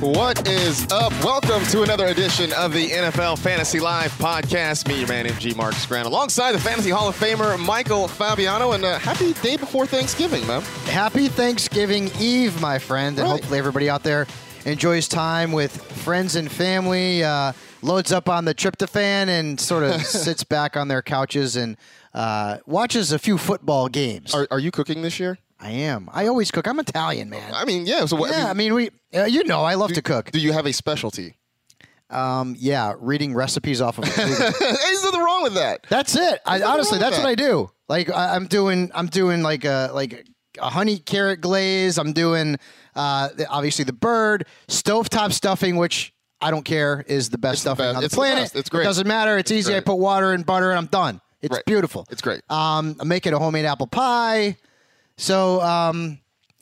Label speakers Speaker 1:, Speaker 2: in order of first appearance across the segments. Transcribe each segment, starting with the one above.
Speaker 1: What is up? Welcome to another edition of the NFL Fantasy Live podcast. Me, your man, MG Marcus Grant, alongside the Fantasy Hall of Famer Michael Fabiano, and a happy day before Thanksgiving, man.
Speaker 2: Happy Thanksgiving Eve, my friend, and
Speaker 1: Right.
Speaker 2: hopefully everybody out there enjoys time with friends and family. Uh, loads up on the tryptophan and sort of sits back on their couches and uh, watches a few football games.
Speaker 1: Are, are you cooking this year?
Speaker 2: I am. I always cook. I'm Italian, man.
Speaker 1: I mean, yeah. So what?
Speaker 2: yeah, I mean, we. Uh, you know, I love
Speaker 1: do,
Speaker 2: to cook.
Speaker 1: Do you have a specialty?
Speaker 2: Um, yeah, reading recipes off of.
Speaker 1: There's nothing wrong with that.
Speaker 2: That's it. I, honestly, that's
Speaker 1: that.
Speaker 2: what I do. Like I, I'm doing, I'm doing like a like a honey carrot glaze. I'm doing uh, obviously the bird stovetop stuffing, which I don't care is the best
Speaker 1: It's the
Speaker 2: stuffing
Speaker 1: best.
Speaker 2: on the
Speaker 1: It's the
Speaker 2: planet.
Speaker 1: best. It's great.
Speaker 2: It doesn't matter. It's easy. I put water and butter, and I'm done. It's
Speaker 1: Right.
Speaker 2: beautiful.
Speaker 1: It's great.
Speaker 2: Um, I'm making a homemade apple pie. So um,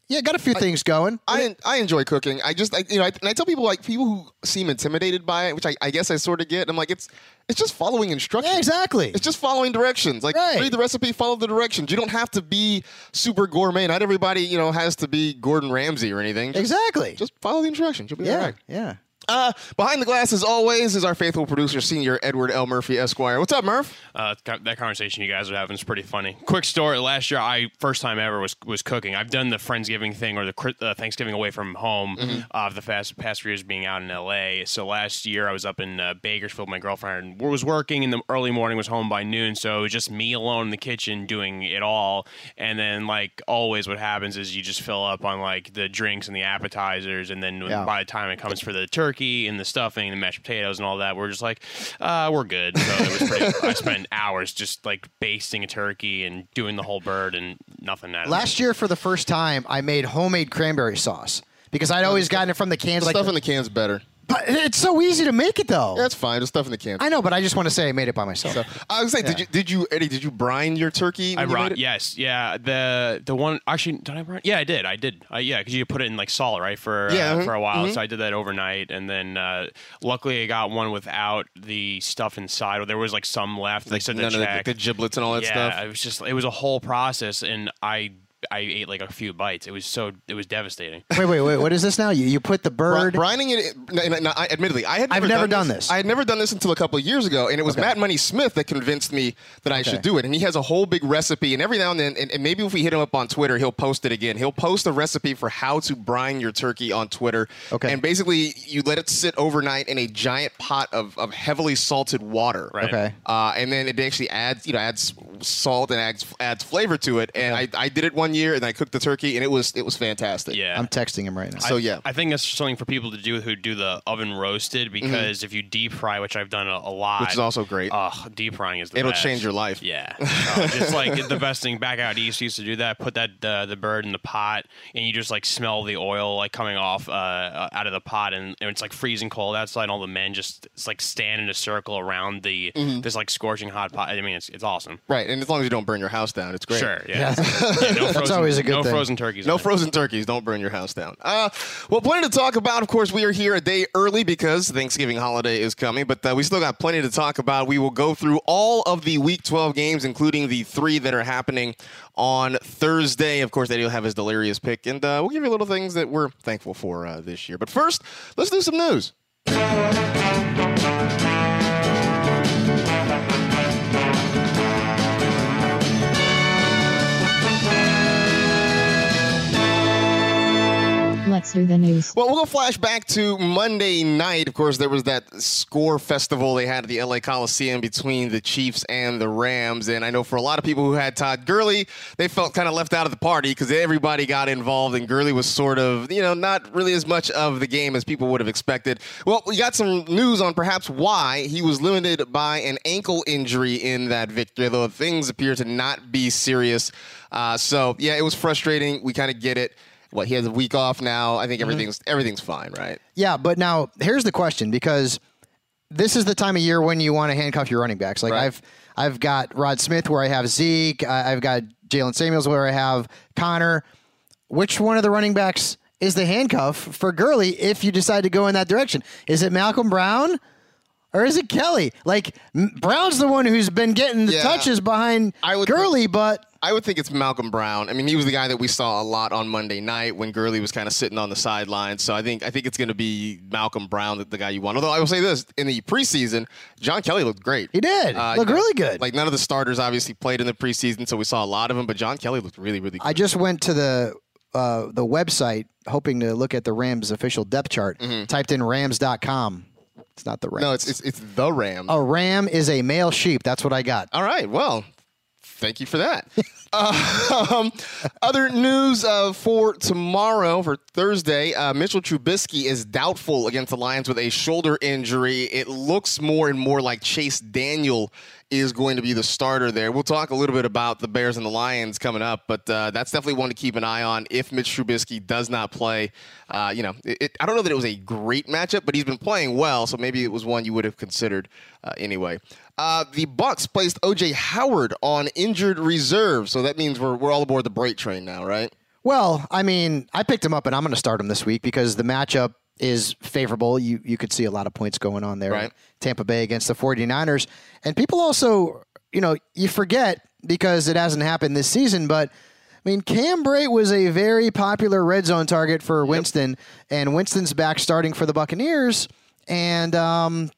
Speaker 2: yeah, got a few things going.
Speaker 1: I I enjoy cooking. I just I, you know I, and I tell people like people who seem intimidated by it, which I, I guess I sort of get. I'm like it's it's just following instructions.
Speaker 2: yeah, exactly.
Speaker 1: It's just following directions. Like
Speaker 2: Right.
Speaker 1: read the recipe, follow the directions. You don't have to be super gourmet. Not everybody, you know, has to be Gordon Ramsay or anything. Just,
Speaker 2: exactly.
Speaker 1: just follow the instructions. You'll be all
Speaker 2: yeah,
Speaker 1: right.
Speaker 2: yeah.
Speaker 1: Uh, behind the glass, as always, is our faithful producer, Senior Edward L. Murphy, Esquire. What's up, Murph?
Speaker 3: Uh, that conversation you guys are having is pretty funny. Quick story: last year, I first time ever was was cooking. I've done the friendsgiving thing or the uh, Thanksgiving away from home
Speaker 1: Mm-hmm.
Speaker 3: uh, the past past few years being out in L.A. So last year, I was up in uh, Bakersfield. My girlfriend and was working in the early morning, was home by noon, so it was just me alone in the kitchen doing it all. And then, like always, what happens is you just fill up on like the drinks and the appetizers, and then
Speaker 2: Yeah.
Speaker 3: by the time it comes for the turkey and the stuffing, the mashed potatoes, and all that, we're just like, uh, we're good. So it was pretty. I spent hours just like basting a turkey and doing the whole bird and nothing out of it.
Speaker 2: Last year, for the first time, I made homemade cranberry sauce because I'd always gotten it from the cans.
Speaker 1: The
Speaker 2: Like,
Speaker 1: stuff in the can's better.
Speaker 2: but it's so easy to make it though.
Speaker 1: That's fine. The stuff in the can.
Speaker 2: I know, but I just want to say I made it by myself.
Speaker 1: I was like, did you, did you, Eddie? Did you brine your turkey?
Speaker 3: I
Speaker 1: when you
Speaker 3: brought
Speaker 1: it?
Speaker 3: yes, yeah. The the one actually did I brine? Yeah, I did. I did. Uh, yeah, because you put it in like salt, right, for
Speaker 1: Yeah,
Speaker 3: uh,
Speaker 1: mhm,
Speaker 3: for a while.
Speaker 1: mhm.
Speaker 3: So I did that overnight, and then uh, luckily I got one without the stuff inside. Or there was like some left. They said
Speaker 1: None
Speaker 3: to
Speaker 1: of the,
Speaker 3: check.
Speaker 1: the giblets and all that
Speaker 3: yeah,
Speaker 1: stuff.
Speaker 3: it was just it was a whole process, and I I ate like a few bites. It was so it was devastating.
Speaker 2: Wait, wait, wait. What is this now? You you put the bird.
Speaker 1: Bri- brining it. No, no, no, I, admittedly, I had.
Speaker 2: I've never done this.
Speaker 1: I had never done this until a couple of years ago, and it was
Speaker 2: Okay.
Speaker 1: Matt Money Smith that convinced me that I
Speaker 2: Okay.
Speaker 1: should do it. And he has a whole big recipe, and every now and then, and, and maybe if we hit him up on Twitter, he'll post it again. He'll post a recipe for how to brine your turkey on Twitter.
Speaker 2: Okay.
Speaker 1: And basically, you let it sit overnight in a giant pot of, of heavily salted water.
Speaker 3: Right.
Speaker 2: Okay.
Speaker 1: Uh, and then it actually adds, you know, adds salt and adds adds flavor to it. And I, I did it one year and I cooked the turkey and it was it was fantastic.
Speaker 3: Yeah.
Speaker 2: I'm texting him right now.
Speaker 1: So yeah.
Speaker 3: I think that's something for people to do who do the oven roasted because if you deep fry, which I've done a, a lot,
Speaker 1: Mm-hmm. Which is also great.
Speaker 3: Oh, deep frying is the
Speaker 1: It'll
Speaker 3: best.
Speaker 1: change your life.
Speaker 3: Yeah, No, just like the best thing. Back out east, used to do that. Put that uh, the bird in the pot, and you just like smell the oil like coming off uh, uh, out of the pot, and, and it's like freezing cold outside. And all the men just it's like stand in a circle around the
Speaker 1: Mm-hmm.
Speaker 3: this like scorching hot pot. I mean, it's it's awesome.
Speaker 1: Right. And as long as you don't burn your house down, it's great.
Speaker 3: Sure, yeah. Yeah, no frozen,
Speaker 2: always a good thing.
Speaker 3: no
Speaker 2: thing.
Speaker 3: frozen turkeys.
Speaker 1: No
Speaker 3: in
Speaker 1: frozen turkeys. Don't burn your house down. Uh, well, plenty to talk about. Of course, we are here a day early because Thanksgiving holiday is coming, but uh, we still got plenty to talk about. We will go through all of the Week 12 games, including the three that are happening on Thursday. Of course, Eddie will have his delirious pick, and uh, we'll give you little things that we're thankful for uh, this year. But first, let's do some news.
Speaker 4: The news.
Speaker 1: Well, we'll go flash back to Monday night. Of course, there was that score festival they had at the LA Coliseum between the Chiefs and the Rams. And I know for a lot of people who had Todd Gurley, they felt kind of left out of the party because everybody got involved and Gurley was sort of, you know, not really as much of the game as people would have expected. Well, we got some news on perhaps why he was limited by an ankle injury in that victory, though things appear to not be serious. Uh, so, yeah, it was frustrating. We kind of get it. What he has a week off now. I think mm-hmm. everything's everything's fine, right?
Speaker 2: Yeah, but now here's the question because this is the time of year when you want to handcuff your running backs. Like
Speaker 1: Right.
Speaker 2: I've I've got Rod Smith where I have Zeke, I've got Jaylen Samuels where I have Connor. Which one of the running backs is the handcuff for Gurley if you decide to go in that direction? Is it Malcolm Brown? Or is it Kelly? Like Brown's the one who's been getting the
Speaker 1: Yeah.
Speaker 2: touches behind
Speaker 1: I would-
Speaker 2: Gurley, but
Speaker 1: I would think it's Malcolm Brown. I mean, he was the guy that we saw a lot on Monday night when Gurley was kind of sitting on the sidelines. So I think I think it's going to be Malcolm Brown, the, the guy you want. Although I will say this: in the preseason, John Kelly looked great.
Speaker 2: he did
Speaker 1: Uh,
Speaker 2: really good.
Speaker 1: Like none of the starters obviously played in the preseason, so we saw a lot of him. But John Kelly looked really, really good.
Speaker 2: I just went to the uh, the website hoping to look at the Rams official depth chart. Typed in Rams.com. It's not the Rams.
Speaker 1: no, it's, it's it's the Ram.
Speaker 2: a ram is a male sheep. That's what I got.
Speaker 1: All right. Well, thank you for that. um, other news uh, for tomorrow, for Thursday, uh, Mitchell Trubisky is doubtful against the Lions with a shoulder injury. It looks more and more like Chase Daniel is going to be the starter there. We'll talk a little bit about the Bears and the Lions coming up, but uh, that's definitely one to keep an eye on if Mitch Trubisky does not play. Uh, you know, it, it- I don't know that it was a great matchup, but he's been playing well, so maybe it was one you would have considered uh, anyway. Uh, the Bucks placed OJ Howard on injured reserve, so that means we're, we're all aboard the Brate train now, right?
Speaker 2: Well, I mean, I picked him up and I'm going to start him this week because the matchup is favorable. You you could see a lot of points going on there.
Speaker 1: Right.
Speaker 2: Tampa Bay against the 49ers. And people also, you know, you forget because it hasn't happened this season, but I mean, Cam Brate was a very popular red zone target for Winston, and Winston's back starting for the Buccaneers. And um,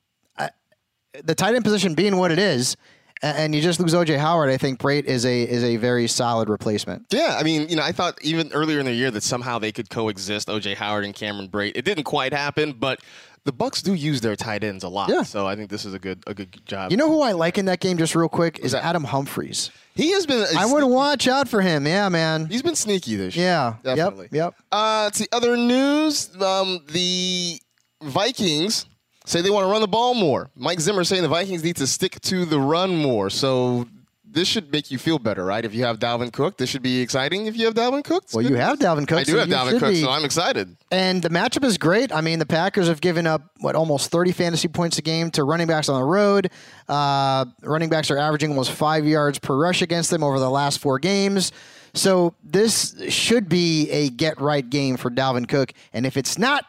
Speaker 2: the tight end position being what it is, and you just lose OJ Howard, I think Brate is a is a very solid replacement.
Speaker 1: Yeah, I mean, you know, I thought even earlier in the year that somehow they could coexist, OJ Howard and Cameron Brate. It didn't quite happen, but the Bucks do use their tight ends a lot.
Speaker 2: Yeah.
Speaker 1: So I think this is a good a good job.
Speaker 2: You know who I like in that game, just real quick, is? Adam Humphries.
Speaker 1: he has been.
Speaker 2: I would watch out for him. Yeah, man.
Speaker 1: He's been sneaky this year.
Speaker 2: Yeah.
Speaker 1: definitely.
Speaker 2: Yep. Yep.
Speaker 1: Uh, see other news. Um, the Vikings say they want to run the ball more. Mike Zimmer saying the Vikings need to stick to the run more. So this should make you feel better, right? If you have Dalvin Cook, this should be exciting. If you have Dalvin Cook,
Speaker 2: Well, you have. Dalvin Cook.
Speaker 1: I do
Speaker 2: so
Speaker 1: have Dalvin Cook,
Speaker 2: be-
Speaker 1: so I'm excited.
Speaker 2: And the matchup is great. I mean, the Packers have given up what almost 30 fantasy points a game to running backs on the road. Uh, running backs are averaging almost five yards per rush against them over the last four games. So this should be a get right game for Dalvin Cook. And if it's not,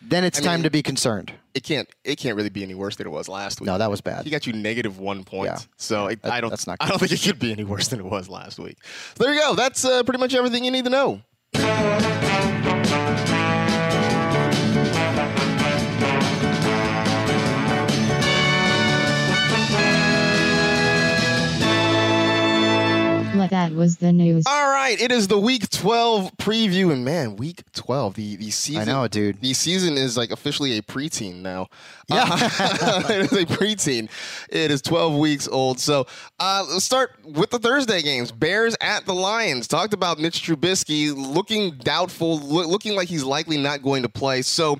Speaker 2: then it's
Speaker 1: I
Speaker 2: time
Speaker 1: mean-
Speaker 2: to be concerned.
Speaker 1: It can't. It can't really be any worse than it was last week.
Speaker 2: No, that was bad.
Speaker 1: He got you negative one point.
Speaker 2: Yeah.
Speaker 1: So it,
Speaker 2: That-
Speaker 1: I don't.
Speaker 2: that's not
Speaker 1: I don't think it could be any worse than it was last week. So there you go. That's uh, pretty much everything you need to know.
Speaker 4: Let that was the news.
Speaker 1: All right, it is the Week 12 preview, and man, Week 12, the the season.
Speaker 2: I know, dude.
Speaker 1: The season is like officially a preteen now. Yeah, uh, it is a preteen. It is 12 weeks old. So uh, let's start with the Thursday games. Bears at the Lions. Talked about Mitch Trubisky looking doubtful, lo- looking like he's likely not going to play. So.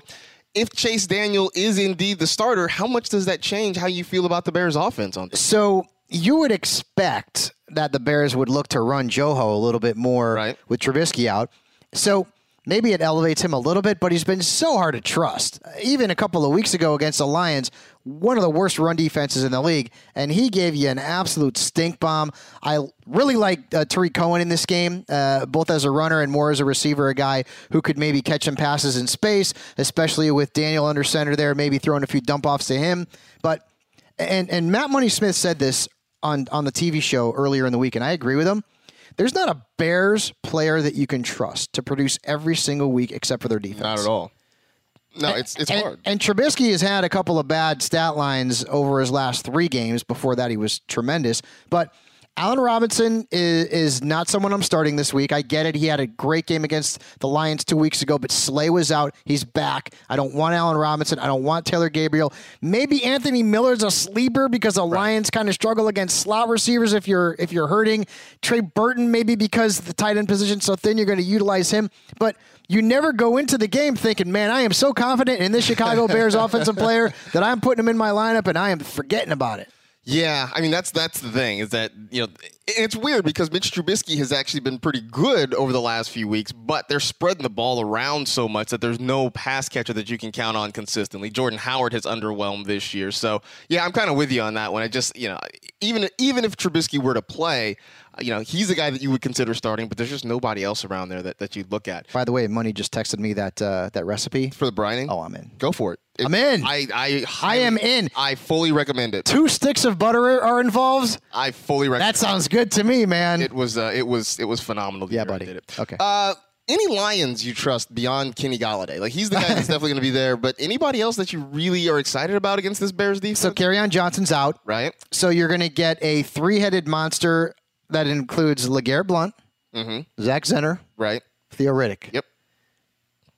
Speaker 1: If Chase Daniel is indeed the starter, how much does that change how you feel about the Bears' offense on this?
Speaker 2: So you would expect that the Bears would look to run Joho a little bit more
Speaker 1: Right.
Speaker 2: with Trubisky out. So maybe it elevates him a little bit, but he's been so hard to trust. Even a couple of weeks ago against the Lions, one of the worst run defenses in the league, and he gave you an absolute stink bomb. I really like uh, Tarik Cohen in this game, uh, both as a runner and more as a receiver, a guy who could maybe catch some passes in space, especially with Daniel under center there, maybe throwing a few dump offs to him. But and and Matt Money Smith said this on on the TV show earlier in the week, and I agree with him. There's not a Bears player that you can trust to produce every single week except for their defense.
Speaker 1: Not at all. No, it's it's
Speaker 2: and,
Speaker 1: hard.
Speaker 2: And Trubisky has had a couple of bad stat lines over his last three games. Before that, he was tremendous. But Allen Robinson is, is not someone I'm starting this week. I get it. He had a great game against the Lions two weeks ago, but Slay was out. He's back. I don't want Allen Robinson. I don't want Taylor Gabriel. Maybe Anthony Miller's a sleeper because the Lions kind of struggle against slot receivers if you're if you're hurting. Trey Burton maybe because the tight end position so thin, you're going to utilize him. But you never go into the game thinking, man, I am so confident in this Chicago Bears offensive player that I'm putting him in my lineup and I am forgetting about it.
Speaker 1: Yeah, I mean that's that's the thing is that you know it's weird because Mitch Trubisky has actually been pretty good over the last few weeks, but they're spreading the ball around so much that there's no pass catcher that you can count on consistently. Jordan Howard has underwhelmed this year, so yeah, I'm kind of with you on that one. I just you know even even if Trubisky were to play, you know he's a guy that you would consider starting, but there's just nobody else around there that, that you'd look at
Speaker 2: By the way, Money just texted me that uh, that recipe.
Speaker 1: for the brining.
Speaker 2: Oh, I'm in.
Speaker 1: Go for it. It-
Speaker 2: I'm in.
Speaker 1: I I
Speaker 2: I am in.
Speaker 1: I fully recommend it.
Speaker 2: Two sticks of butter are involved.
Speaker 1: I fully recommend.
Speaker 2: That sounds good to me, man.
Speaker 1: It was uh, it was it was phenomenal. the
Speaker 2: Yeah, buddy.
Speaker 1: Did it.
Speaker 2: Okay.
Speaker 1: Uh, any Lions you trust beyond Kenny Golladay? Like he's the guy that's definitely going to be there. But anybody else that you really are excited about against this Bears defense?
Speaker 2: so on Johnson's out.
Speaker 1: right?
Speaker 2: So you're going to get a three-headed monster that includes LeGarrette Blunt, Zach Zenner,
Speaker 1: Right.
Speaker 2: Theo Riddick.
Speaker 1: Yep.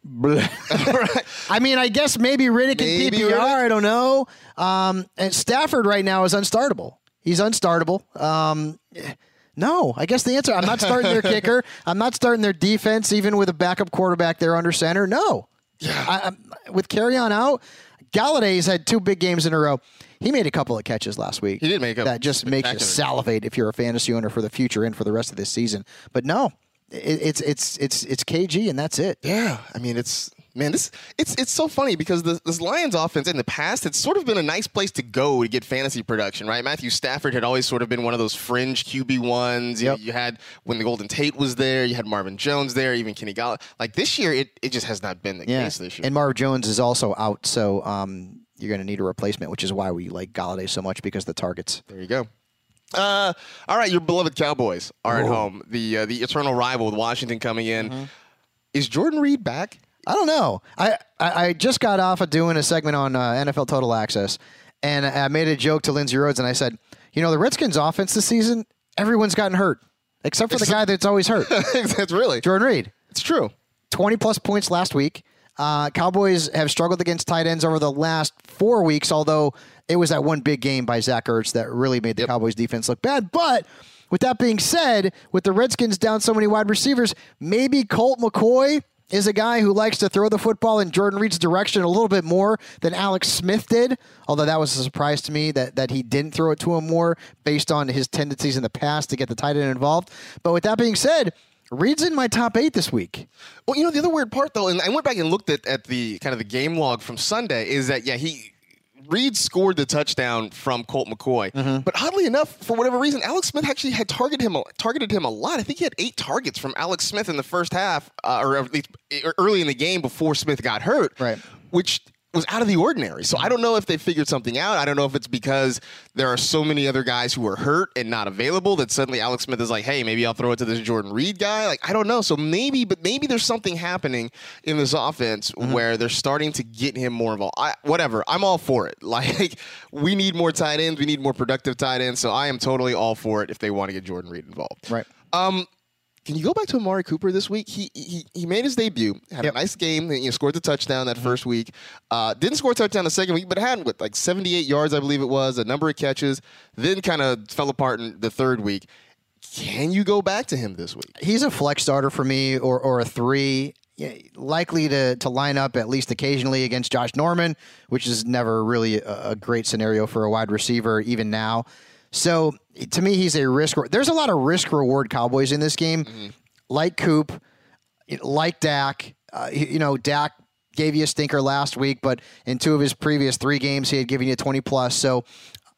Speaker 2: I mean, I guess maybe Riddick
Speaker 1: Maybe
Speaker 2: in PPR.
Speaker 1: Riddick.
Speaker 2: I don't know. Um, and Stafford right now is unstartable. He's unstartable. Um, no, I guess the answer. I'm not starting their kicker. I'm not starting their defense, even with a backup quarterback there under center. No. Yeah. I, I'm- with Kerryon out, Golladay's had two big games in a row. He made a couple of catches last week.
Speaker 1: He did make a
Speaker 2: that just makes you salivate if you're a fantasy owner for the future and for the rest of this season. But no, it, it's it's it's it's KG and that's it.
Speaker 1: Yeah. I mean, it's man, this it's it's so funny because the, this Lions offense in the past it's sort of been a nice place to go to get fantasy production, right? Matthew Stafford had always sort of been one of those fringe QB ones. You-
Speaker 2: Yep.
Speaker 1: You, had when the Golden Tate was there, you had Marvin Jones there, even Kenny Golladay. Like this year, it, it just has not been the
Speaker 2: Yeah,
Speaker 1: case this year.
Speaker 2: and Marv Jones is also out, so um, you're going to need a replacement, which is why we like Golladay so much because the targets.
Speaker 1: There you go. Uh, all right, your beloved Cowboys are at home. The uh, the eternal rival with Washington coming in.
Speaker 2: Mm-hmm.
Speaker 1: Is Jordan Reed back?
Speaker 2: I don't know. I, I, I just got off of doing a segment on uh, NFL Total Access, and I made a joke to Lindsay Rhodes, and I said, you know, the Redskins' offense this season, everyone's gotten hurt except for the guy that's always hurt,
Speaker 1: That's really
Speaker 2: Jordan Reed.
Speaker 1: it's true.
Speaker 2: 20 plus points last week. Uh, Cowboys have struggled against tight ends over the last four weeks, although it was that one big game by Zach Ertz that really made the Cowboys defense look bad. But with that being said, with the Redskins down so many wide receivers, maybe Colt McCoy is a guy who likes to throw the football in Jordan Reed's direction a little bit more than Alex Smith did. Although that was a surprise to me that, that he didn't throw it to him more based on his tendencies in the past to get the tight end involved. But with that being said, Reed's in my top eight this week.
Speaker 1: Well, you know the other weird part though, and I went back and looked at, at the kind of the game log from Sunday, is that yeah he. Reed scored the touchdown from Colt McCoy, but oddly enough, for whatever reason, Alex Smith actually had targeted him targeted him a lot. I think he had eight targets from Alex Smith in the first half, uh, or at least early in the game before Smith got hurt.
Speaker 2: Right.
Speaker 1: which was out of the ordinary. So I don't know if they figured something out. I don't know if it's because there are so many other guys who are hurt and not available that suddenly Alex Smith is like, hey, maybe I'll throw it to this Jordan Reed guy. Like, I don't know. So maybe, but maybe there's something happening in this offense where they're starting to get him more involved. I, whatever. I'm all for it. Like, we need more tight ends. We need more productive tight ends. So I am totally all for it if they want to get Jordan Reed involved.
Speaker 2: Right.
Speaker 1: Um, can you go back to Amari Cooper this week? He he, he made his debut, had
Speaker 2: Yep.
Speaker 1: a nice game. You know, scored the touchdown that first week. Uh, didn't score a touchdown the second week, but had what like 78 yards, I believe it was, a number of catches. Then kind of fell apart in the third week. Can you go back to him this week?
Speaker 2: He's a flex starter for me, or or a three. Yeah, Likely to, to line up at least occasionally against Josh Norman, which is never really a, a great scenario for a wide receiver, even now. So to me, he's a risk. There's a lot of risk reward Cowboys in this game, like Coop, like Dak. Uh, you know, Dak gave you a stinker last week, but in two of his previous three games, he had given you 20 plus. So,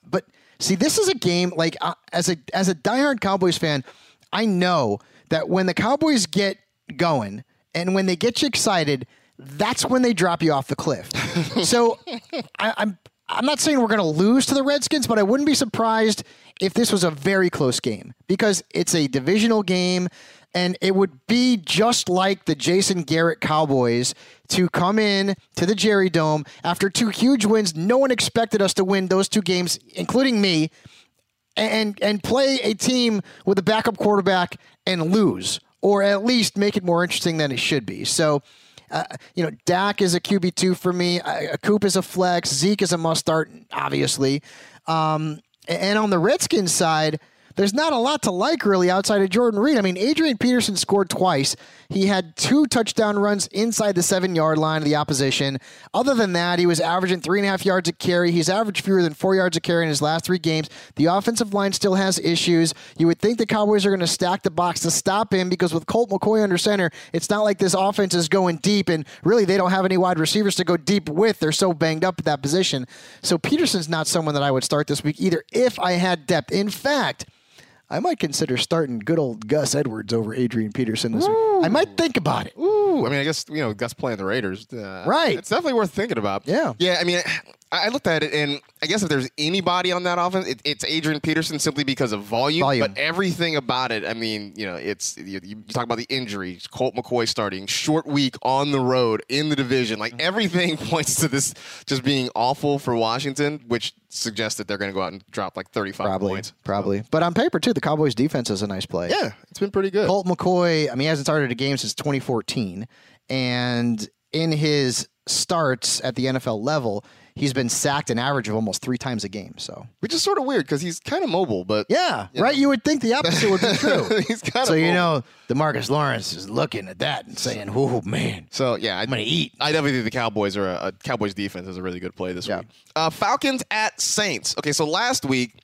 Speaker 2: but see, this is a game like uh, as a as a diehard Cowboys fan, I know that when the Cowboys get going and when they get you excited, that's when they drop you off the cliff. so, I, I'm I'm not saying we're going to lose to the Redskins, but I wouldn't be surprised if this was a very close game because it's a divisional game and it would be just like the Jason Garrett Cowboys to come in to the Jerry Dome after two huge wins. No one expected us to win those two games, including me, and and play a team with a backup quarterback and lose, or at least make it more interesting than it should be. So. Uh, you know, Dak is a QB two for me. Uh, Coop is a flex. Zeke is a must start, obviously. Um, and on the Redskins side, there's not a lot to like really outside of Jordan Reed. I mean, Adrian Peterson scored twice. He had two touchdown runs inside the seven yard line of the opposition. Other than that, he was averaging three and a half yards a carry. He's averaged fewer than four yards a carry in his last three games. The offensive line still has issues. You would think the Cowboys are going to stack the box to stop him because with Colt McCoy under center, it's not like this offense is going deep, and really they don't have any wide receivers to go deep with. They're so banged up at that position. So Peterson's not someone that I would start this week either if I had depth. In fact, I might consider starting good old Gus Edwards over Adrian Peterson this week. I might think about it.
Speaker 1: Ooh, I mean, I guess you know Gus playing the Raiders, uh,
Speaker 2: Right.
Speaker 1: It's definitely worth thinking about.
Speaker 2: Yeah.
Speaker 1: yeah. I mean, I looked at it, and I guess if there's anybody on that offense, it, it's Adrian Peterson simply because of volume.
Speaker 2: Volume.
Speaker 1: But everything about it, I mean, you know, it's you, you talk about the injuries, Colt McCoy starting, short week on the road in the division, like mm-hmm. everything points to this just being awful for Washington, which suggests that they're going to go out and drop like 35
Speaker 2: Probably,
Speaker 1: points.
Speaker 2: probably. But on paper too, the Cowboys' defense is a nice play.
Speaker 1: Yeah, it's been pretty good.
Speaker 2: Colt McCoy, I mean, he hasn't started a game since 2014, and in his starts at the NFL level, he's been sacked an average of almost three times a game. So
Speaker 1: which is sort of weird because he's kind of mobile, but
Speaker 2: yeah, right. You would think the opposite would be true.
Speaker 1: he's kind of
Speaker 2: so you know, DeMarcus Lawrence is looking at that and saying, "Oh man,
Speaker 1: So yeah, I,
Speaker 2: I'm gonna eat."
Speaker 1: I definitely think the Cowboys are a, a Cowboys defense is a really good play this
Speaker 2: Yeah.
Speaker 1: week. Uh, Falcons at Saints. Okay, so last week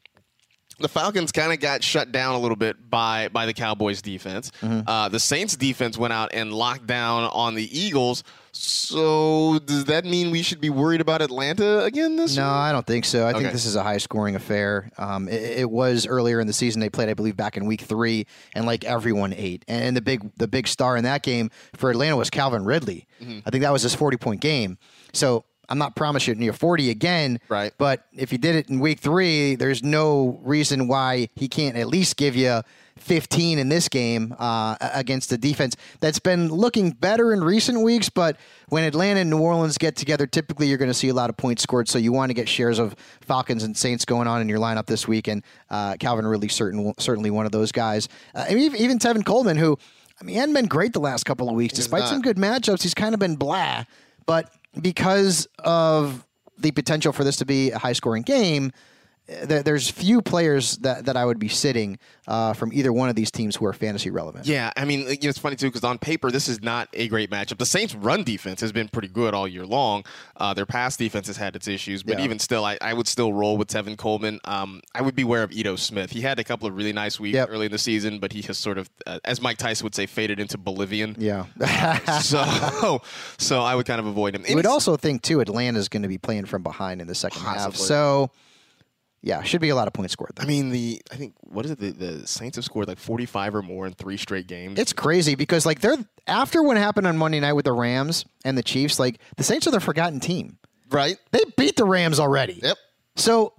Speaker 1: the Falcons kind of got shut down a little bit by by the Cowboys defense.
Speaker 2: Mm-hmm.
Speaker 1: Uh, the Saints defense went out and locked down on the Eagles. So does that mean we should be worried about Atlanta again this
Speaker 2: No,
Speaker 1: week?
Speaker 2: I don't think so. I
Speaker 1: Okay.
Speaker 2: think this is a high scoring affair. Um, it, it was earlier in the season. They played, I believe, back in week three, and like everyone ate. And the big the big star in that game for Atlanta was Calvin Ridley.
Speaker 1: Mm-hmm.
Speaker 2: I think that was his forty point game. So I'm not promising you 40 again.
Speaker 1: Right.
Speaker 2: But if he did it in week three, there's no reason why he can't at least give you 15 in this game uh, against a defense that's been looking better in recent weeks. But when Atlanta and New Orleans get together, typically you're going to see a lot of points scored. So you want to get shares of Falcons and Saints going on in your lineup this week. And uh, Calvin Ridley certain, certainly one of those guys. Uh, and even, even Tevin Coleman, who I mean, he hadn't been great the last couple of weeks, despite some good matchups. He's kind of been blah. But because of the potential for this to be a high scoring game, there, there's few players that, that I would be sitting uh, from either one of these teams who are fantasy relevant.
Speaker 1: Yeah, I mean, you know, it's funny too because on paper this is not a great matchup. The Saints' run defense has been pretty good all year long. Uh, their pass defense has had its issues, but
Speaker 2: Yeah.
Speaker 1: even still, I, I would still roll with Tevin Coleman. Um, I would beware of Ito Smith. He had a couple of really nice weeks
Speaker 2: Yep.
Speaker 1: early in the season, but he has sort of, uh, as Mike Tyson would say, faded into Bolivian.
Speaker 2: Yeah.
Speaker 1: so, so I would kind of avoid him.
Speaker 2: You would also think, too, Atlanta's going to be playing from behind in the second half. So, yeah, should be a lot of points scored.
Speaker 1: I mean, the I think what is it? The, the Saints have scored like 45 or more in three straight games.
Speaker 2: It's crazy because, like, they're after what happened on Monday night with the Rams and the Chiefs, like, the Saints are the forgotten team.
Speaker 1: right.
Speaker 2: They beat the Rams already.
Speaker 1: Yep.
Speaker 2: So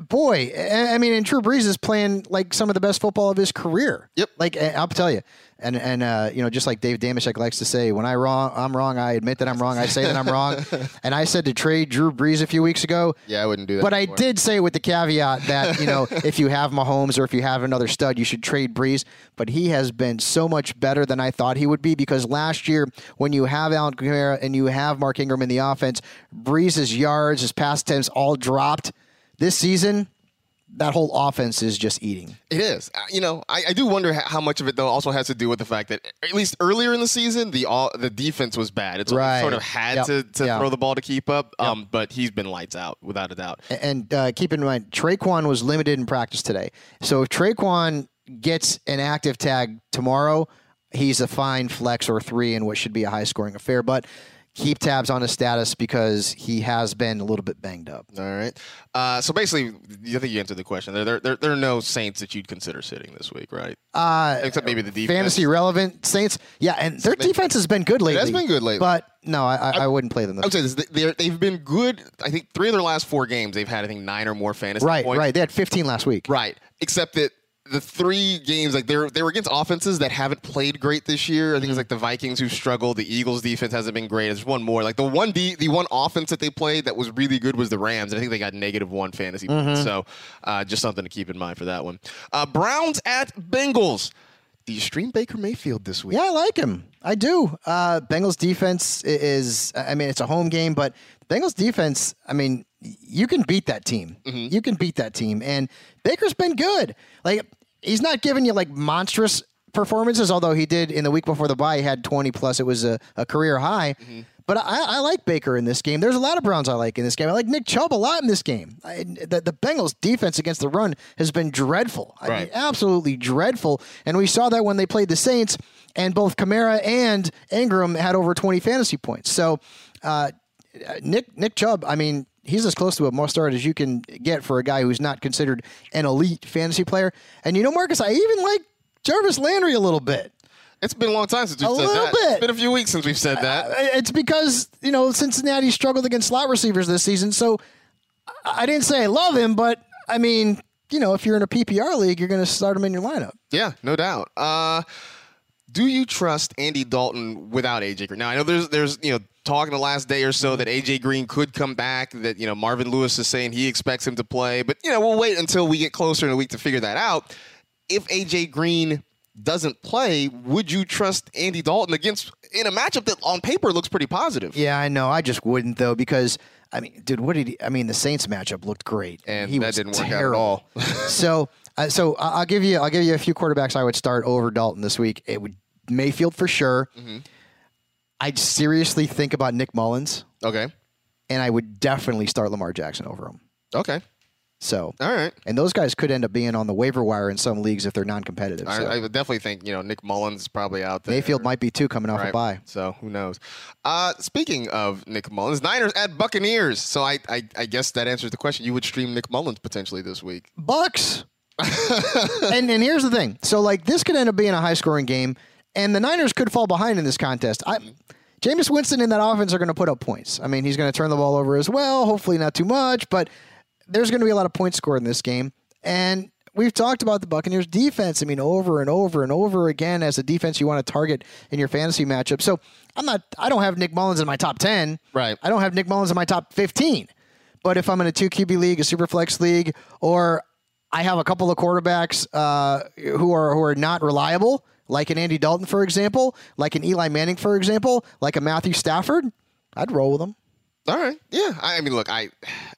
Speaker 2: boy, I mean, and Drew Brees is playing like some of the best football of his career.
Speaker 1: Yep.
Speaker 2: Like eh, I'll tell you, and and uh, you know, just like Dave Dameshek likes to say, when I wrong, I'm wrong. I admit that I'm wrong. I say that I'm wrong. And I said to trade Drew Brees a few weeks ago.
Speaker 1: Yeah, I wouldn't do that.
Speaker 2: But I did say with the caveat that you know if you have Mahomes or if you have another stud, you should trade Brees. But he has been so much better than I thought he would be because last year when you have Alvin Kamara and you have Mark Ingram in the offense, Brees's yards, his pass attempts all dropped. This season, that whole offense is just eating.
Speaker 1: It is. Uh, You know, I, I do wonder how much of it though also has to do with the fact that at least earlier in the season, the all, the defense was bad. It's
Speaker 2: Right.
Speaker 1: sort of had
Speaker 2: Yep.
Speaker 1: to, to
Speaker 2: Yeah.
Speaker 1: throw the ball to keep up. Um, but he's been lights out without a doubt.
Speaker 2: And uh, keep in mind, Tre'Quan was limited in practice today. So if Tre'Quan gets an active tag tomorrow, he's a fine flex or three in what should be a high scoring affair. But keep tabs on his status because he has been a little bit banged up.
Speaker 1: All right. Uh, so basically, I think you answered the question. There, there, there, there are no Saints that you'd consider sitting this week, right?
Speaker 2: Uh,
Speaker 1: Except maybe the defense.
Speaker 2: fantasy relevant Saints, yeah, and their defense has been good lately.
Speaker 1: It has been good lately.
Speaker 2: but no, I, I, I wouldn't play them.
Speaker 1: I would say this: they've been good. I think three of their last four games, they've had I think nine or more fantasy
Speaker 2: right,
Speaker 1: points.
Speaker 2: Right, right. They had 15 last week.
Speaker 1: Right. Except that the three games, like they're they were against offenses that haven't played great this year. I think it's like the Vikings who struggled. The Eagles defense hasn't been great. There's one more. Like the one D, the one offense that they played that was really good was the Rams. And I think they got negative one fantasy points. So uh, just something to keep in mind for that one. Uh, Browns at Bengals. Do you stream Baker Mayfield this week?
Speaker 2: Yeah, I like him. I do. Uh, Bengals defense is, I mean, it's a home game, but Bengals defense, I mean, you can beat that team.
Speaker 1: Mm-hmm.
Speaker 2: You can beat that team. And Baker's been good. Like, he's not giving you like monstrous performances, although he did in the week before the bye, he had 20 plus. It was a, a career high.
Speaker 1: Mm-hmm.
Speaker 2: But I, I like Baker in this game. There's a lot of Browns I like in this game. I like Nick Chubb a lot in this game. I, the, the Bengals defense against the run has been dreadful. I mean, absolutely dreadful. And we saw that when they played the Saints, and both Kamara and Ingram had over 20 fantasy points. So, uh, Nick Nick Chubb, I mean, he's as close to a must start as you can get for a guy who's not considered an elite fantasy player. And you know, Marcus, I even like Jarvis Landry a little bit.
Speaker 1: It's been a long time since we've
Speaker 2: A
Speaker 1: said
Speaker 2: little
Speaker 1: that.
Speaker 2: bit.
Speaker 1: It's been a few weeks since we've said that.
Speaker 2: Uh, It's because you know Cincinnati struggled against slot receivers this season, so I I didn't say I love him, but I mean, you know, if you're in a PPR league, you're going to start him in your lineup.
Speaker 1: Yeah, no doubt. Uh, do you trust Andy Dalton without AJ Green? Now I know there's there's you know talk the last day or so that AJ Green could come back. That you know Marvin Lewis is saying he expects him to play, but you know we'll wait until we get closer in a week to figure that out. If AJ Green doesn't play, would you trust Andy Dalton against in a matchup that on paper looks pretty positive?
Speaker 2: Yeah, I know. I just wouldn't though because I mean, dude, what did he? I mean, the Saints matchup looked great,
Speaker 1: And
Speaker 2: he
Speaker 1: that
Speaker 2: was
Speaker 1: didn't work out at
Speaker 2: terrible.
Speaker 1: all.
Speaker 2: so, uh, so I'll give you, I'll give you a few quarterbacks I would start over Dalton this week. It would Mayfield for sure.
Speaker 1: Mm-hmm.
Speaker 2: I'd seriously think about Nick Mullens,
Speaker 1: Okay.
Speaker 2: and I would definitely start Lamar Jackson over him.
Speaker 1: Okay.
Speaker 2: So,
Speaker 1: All right.
Speaker 2: and those guys could end up being on the waiver wire in some leagues if they're non-competitive. So.
Speaker 1: I, I would definitely think you know Nick Mullens is probably out there.
Speaker 2: Mayfield might be too coming off a bye.
Speaker 1: So who knows? Uh, speaking of Nick Mullens, Niners at Buccaneers. So I, I I guess that answers the question. You would stream Nick Mullens potentially this week.
Speaker 2: Bucks. and and here's the thing. So like this could end up being a high scoring game, and the Niners could fall behind in this contest. I, Jameis Winston and that offense are going to put up points. I mean, he's going to turn the ball over as well. Hopefully not too much, but there's going to be a lot of points scored in this game. And we've talked about the Buccaneers defense. I mean, over and over and over again as a defense you want to target in your fantasy matchup. So I'm not. I don't have Nick Mullens in my top ten.
Speaker 1: Right.
Speaker 2: I don't have Nick Mullens in my top 15. But if I'm in a two QB league, a super flex league, or I have a couple of quarterbacks uh, who are who are not reliable, like an Andy Dalton, for example, like an Eli Manning, for example, like a Matthew Stafford, I'd roll with them.
Speaker 1: All right. Yeah. I, I mean, look, I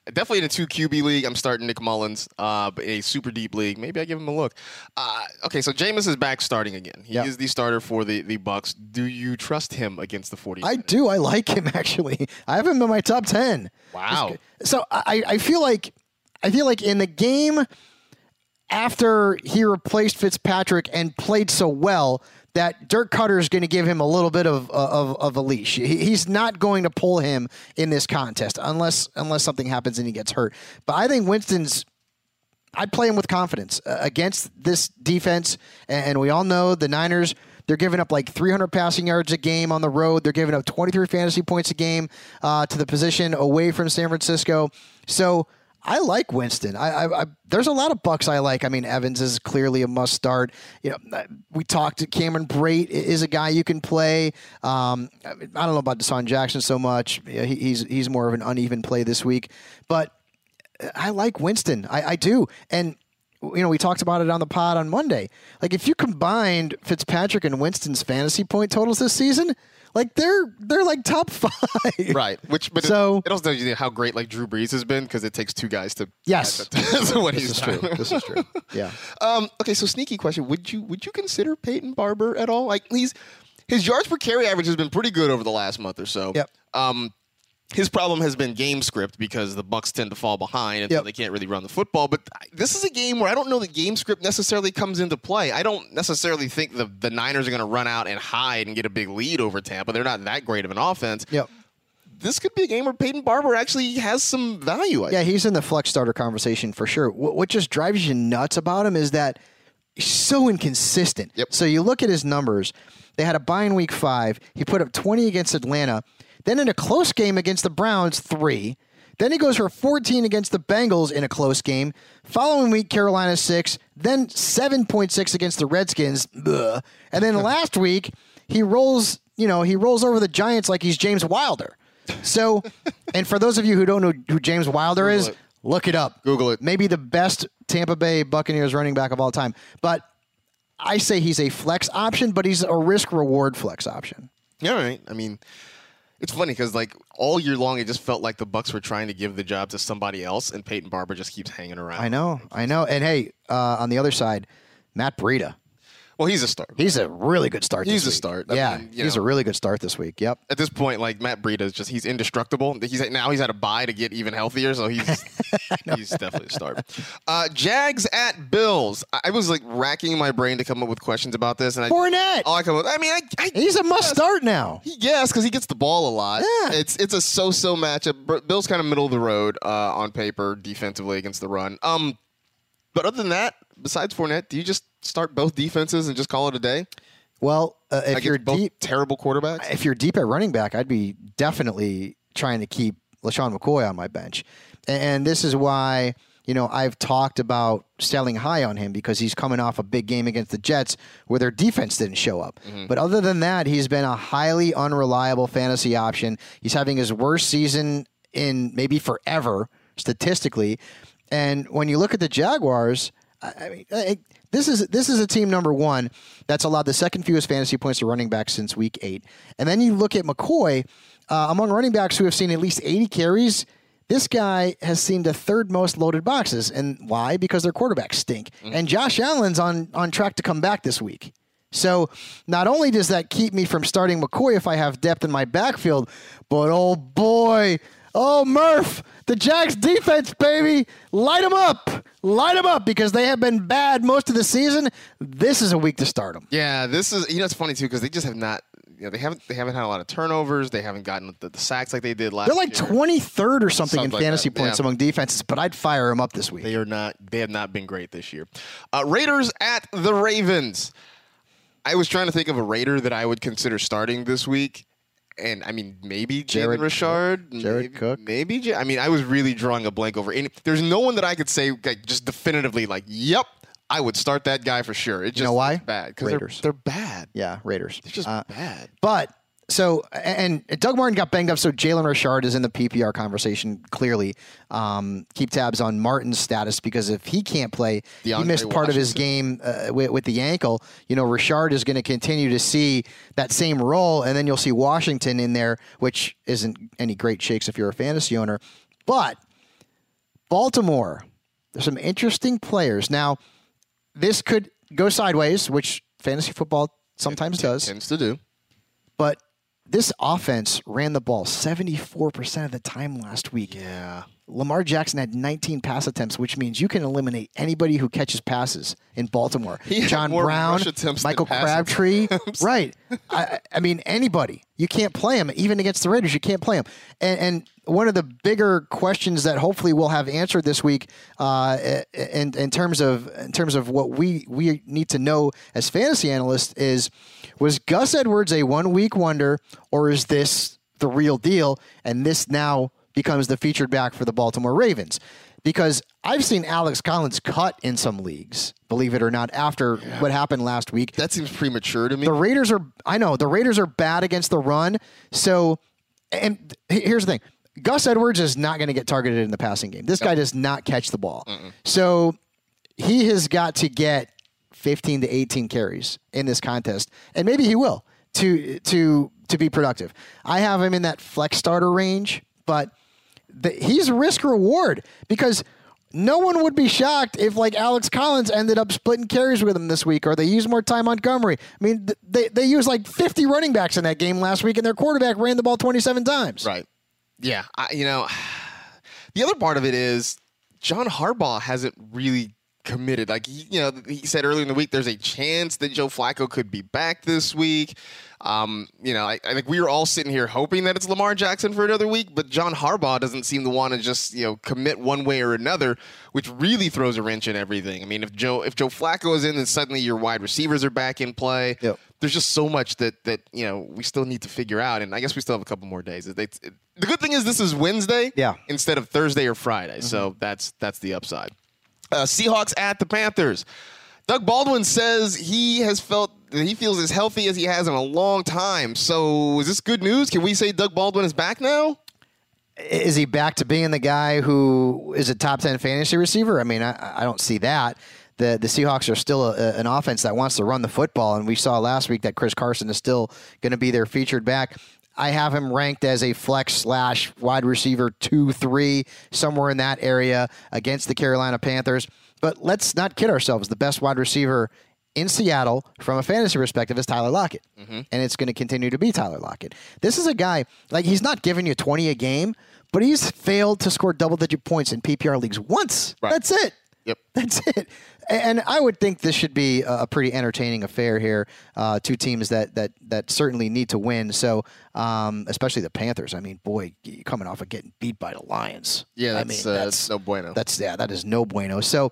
Speaker 1: definitely in a two QB league, I'm starting Nick Mullens. Uh, but in a super deep league, maybe I give him a look. Uh, okay. So Jameis is back starting again. He
Speaker 2: Yep.
Speaker 1: is the starter for the the Bucks. Do you trust him against the 40?
Speaker 2: I do. I like him actually. I have him in my top ten.
Speaker 1: Wow.
Speaker 2: So I, I feel like I feel like in the game after he replaced Fitzpatrick and played so well that Dirk Koetter is going to give him a little bit of, of, of a leash. He's not going to pull him in this contest unless unless something happens and he gets hurt. But I think Winston's I'd play him with confidence uh, against this defense. And, we all know the Niners, they're giving up like 300 passing yards a game on the road. They're giving up 23 fantasy points a game uh, to the position away from San Francisco. So I like Winston. I, I, I, there's a lot of bucks I like. I mean, Evans is clearly a must start. You know, we talked to Cameron Brate is a guy you can play. Um, I, don't know about DeSean Jackson so much. He, he's he's more of an uneven play this week, but I like Winston. I, I do, and you know, we talked about it on the pod on Monday. Like, if you combined Fitzpatrick and Winston's fantasy point totals this season, like they're they're like top five.
Speaker 1: Right. Which, but
Speaker 2: So-
Speaker 1: it, it also tells you how great like Drew Brees has been because it takes two guys to.
Speaker 2: Yes.
Speaker 1: That's what
Speaker 2: This
Speaker 1: he's
Speaker 2: is true. This is true. Yeah.
Speaker 1: Um, okay, so sneaky question: Would you would you consider Peyton Barber at all? Like he's his yards per carry average has been pretty good over the last month or so.
Speaker 2: Yep.
Speaker 1: Um, his problem has been game script because the Bucks tend to fall behind and
Speaker 2: Yep.
Speaker 1: they can't really run the football. But this is a game where I don't know that game script necessarily comes into play. I don't necessarily think the the Niners are going to run out and hide and get a big lead over Tampa. They're not that great of an offense.
Speaker 2: Yep.
Speaker 1: This could be a game where Peyton Barber actually has some value.
Speaker 2: Yeah, he's in the flex starter conversation for sure. What, what just drives you nuts about him is that he's so inconsistent.
Speaker 1: Yep.
Speaker 2: So you look at his numbers. They had a bye in week five. He put up 20 against Atlanta. Then in a close game against the Browns, three. Then he goes for 14 against the Bengals in a close game. Following week, Carolina six. Then 7.6 against the Redskins. Ugh. And then last week, he rolls, you know, he rolls over the Giants like he's James Wilder. So, and for those of you who don't know who James Wilder is,
Speaker 1: it.
Speaker 2: look it up.
Speaker 1: Google it.
Speaker 2: Maybe the best Tampa Bay Buccaneers running back of all time. But I say he's a flex option, but he's a risk reward flex option.
Speaker 1: Yeah, all right. I mean, it's funny because like all year long, it just felt like the Bucks were trying to give the job to somebody else, and Peyton Barber just keeps hanging around.
Speaker 2: I know, I know. And hey, uh, on the other side, Matt Breida.
Speaker 1: Well, he's a star.
Speaker 2: He's a really good start.
Speaker 1: He's a
Speaker 2: week.
Speaker 1: start. I
Speaker 2: Yeah,
Speaker 1: mean,
Speaker 2: he's
Speaker 1: know.
Speaker 2: a really good start this week. Yep.
Speaker 1: At this point, like Matt Breida is just he's indestructible. He's now he's had a bye to get even healthier, so he's he's definitely a start. Uh, Jags at Bills. I was like racking my brain to come up with questions about this, and I
Speaker 2: Fournette.
Speaker 1: all I come up. I mean, I, I
Speaker 2: He's a must start now.
Speaker 1: Yes, because he gets the ball a lot.
Speaker 2: Yeah.
Speaker 1: It's it's a so-so matchup. Bill's kind of middle of the road uh, on paper defensively against the run. Um, but other than that, besides Fournette, do you just start both defenses and just call it a day?
Speaker 2: Well, uh, if you're deep,
Speaker 1: terrible quarterbacks.
Speaker 2: if you're deep at running back, I'd be definitely trying to keep LeSean McCoy on my bench. And, and this is why, you know, I've talked about selling high on him because he's coming off a big game against the Jets where their defense didn't show up. But other than that, he's been a highly unreliable fantasy option. He's having his worst season in maybe forever statistically. And when you look at the Jaguars, I mean, I- this is this is a team number one that's allowed the second fewest fantasy points to running backs since week eight. And then you look at McCoy uh, among running backs who have seen at least 80 carries. This guy has seen the third most loaded boxes, and why? Because their quarterbacks stink. And Josh Allen's on on track to come back this week. So not only does that keep me from starting McCoy if I have depth in my backfield, but oh boy, oh Murph, the Jags defense, baby, light them up, light them up because they have been bad most of the season. This is a week to start them.
Speaker 1: yeah, this is you know it's funny too because they just have not. You know, they haven't they haven't had a lot of turnovers. They haven't gotten the, the sacks like they did last.
Speaker 2: They're like 23rd or something, in
Speaker 1: like
Speaker 2: fantasy
Speaker 1: that,
Speaker 2: points
Speaker 1: yeah.
Speaker 2: among defenses, but I'd fire them up this week.
Speaker 1: They are not. They have not been great this year. Uh, Raiders at the Ravens. I was trying to think of a Raider that I would consider starting this week, and I mean maybe Jalen
Speaker 2: Jared
Speaker 1: Richard.
Speaker 2: Jared
Speaker 1: maybe,
Speaker 2: Cook.
Speaker 1: maybe. Ja- I mean, I was really drawing a blank over. Any, there's no one that I could say like just definitively like, yep, I would start that guy for sure. It just
Speaker 2: know why?
Speaker 1: bad because they're,
Speaker 2: Raiders.
Speaker 1: they're bad.
Speaker 2: Yeah, Raiders.
Speaker 1: They're just
Speaker 2: Uh,
Speaker 1: bad.
Speaker 2: But so and Doug Martin got banged up, so Jalen Richard is in the PPR conversation. Clearly, um, keep tabs on Martin's status because if he can't play, he
Speaker 1: DeAndre
Speaker 2: missed part of his game uh, with, with the ankle. You know, Richard is going to continue to see that same role, and then you'll see Washington in there, which isn't any great shakes if you're a fantasy owner. But Baltimore, there's some interesting players now. This could go sideways, which fantasy football sometimes does
Speaker 1: Tends to do.
Speaker 2: but this offense ran the ball 74% of the time last week.
Speaker 1: Yeah.
Speaker 2: Lamar Jackson had 19 pass attempts, which means you can eliminate anybody who catches passes in Baltimore.
Speaker 1: He had
Speaker 2: John
Speaker 1: more
Speaker 2: Brown,
Speaker 1: rush attempts than
Speaker 2: Michael
Speaker 1: pass
Speaker 2: Crabtree. right. I- I mean, anybody. You can't play him. Even against the Raiders, you can't play him. And, and one of the bigger questions that hopefully we'll have answered this week uh, in, in terms of in terms of what we, we need to know as fantasy analysts is was Gus Edwards a one week wonder or is this the real deal? And this now becomes the featured back for the Baltimore Ravens. because I've seen Alex Collins cut in some leagues, believe it or not, after what happened last week.
Speaker 1: That seems premature to me.
Speaker 2: The Raiders are, I know, the Raiders are bad against the run. So, and here's the thing Gus Edwards is not going to get targeted in the passing game. This guy does not catch the ball. So, he has got to get 15 to 18 carries in this contest, and maybe he will to to to be productive. I have him in that flex starter range, but the, he's risk reward because no one would be shocked if like Alex Collins ended up splitting carries with him this week, or they use more Ty Montgomery. I mean, th- they they used like 50 running backs in that game last week, and their quarterback ran the ball 27 times.
Speaker 1: Right. Yeah. I, you know, the other part of it is John Harbaugh hasn't really committed. Like, he, you know, he said earlier in the week, there's a chance that Joe Flacco could be back this week. Um, you know, I, I think we were all sitting here hoping that it's Lamar Jackson for another week, but John Harbaugh doesn't seem to want to just, you know, commit one way or another, which really throws a wrench in everything. I mean, if Joe if Joe Flacco is in, then suddenly your wide receivers are back in play.
Speaker 2: Yep.
Speaker 1: There's just so much that that you know we still need to figure out, and I guess we still have a couple more days. It- it- the good thing is this is Wednesday,
Speaker 2: Yeah.
Speaker 1: instead of Thursday or Friday, so that's that's the upside. Uh, Seahawks at the Panthers. Doug Baldwin says he has felt that he feels as healthy as he has in a long time. So is this good news? Can we say Doug Baldwin is back now?
Speaker 2: is he back to being the guy who is a top 10 fantasy receiver? I mean, I, I don't see that. The, the Seahawks are still a, an offense that wants to run the football, and we saw last week that Chris Carson is still going to be their featured back. I have him ranked as a flex slash wide receiver two, three, somewhere in that area against the Carolina Panthers. But let's not kid ourselves. The best wide receiver in Seattle from a fantasy perspective is Tyler Lockett. Mm-hmm. And it's going to continue to be Tyler Lockett. This is a guy, like, he's not giving you 20 a game, but he's failed to score double digit points in PPR leagues once.
Speaker 1: Right.
Speaker 2: That's it.
Speaker 1: Yep.
Speaker 2: That's it. And I would think this should be a pretty entertaining affair here. Uh, two teams that that that certainly need to win. So, um, especially the Panthers. I mean, boy, coming off of getting beat by the Lions.
Speaker 1: Yeah,
Speaker 2: I
Speaker 1: that's,
Speaker 2: mean,
Speaker 1: uh, that's no bueno.
Speaker 2: That's yeah, that is no bueno. So.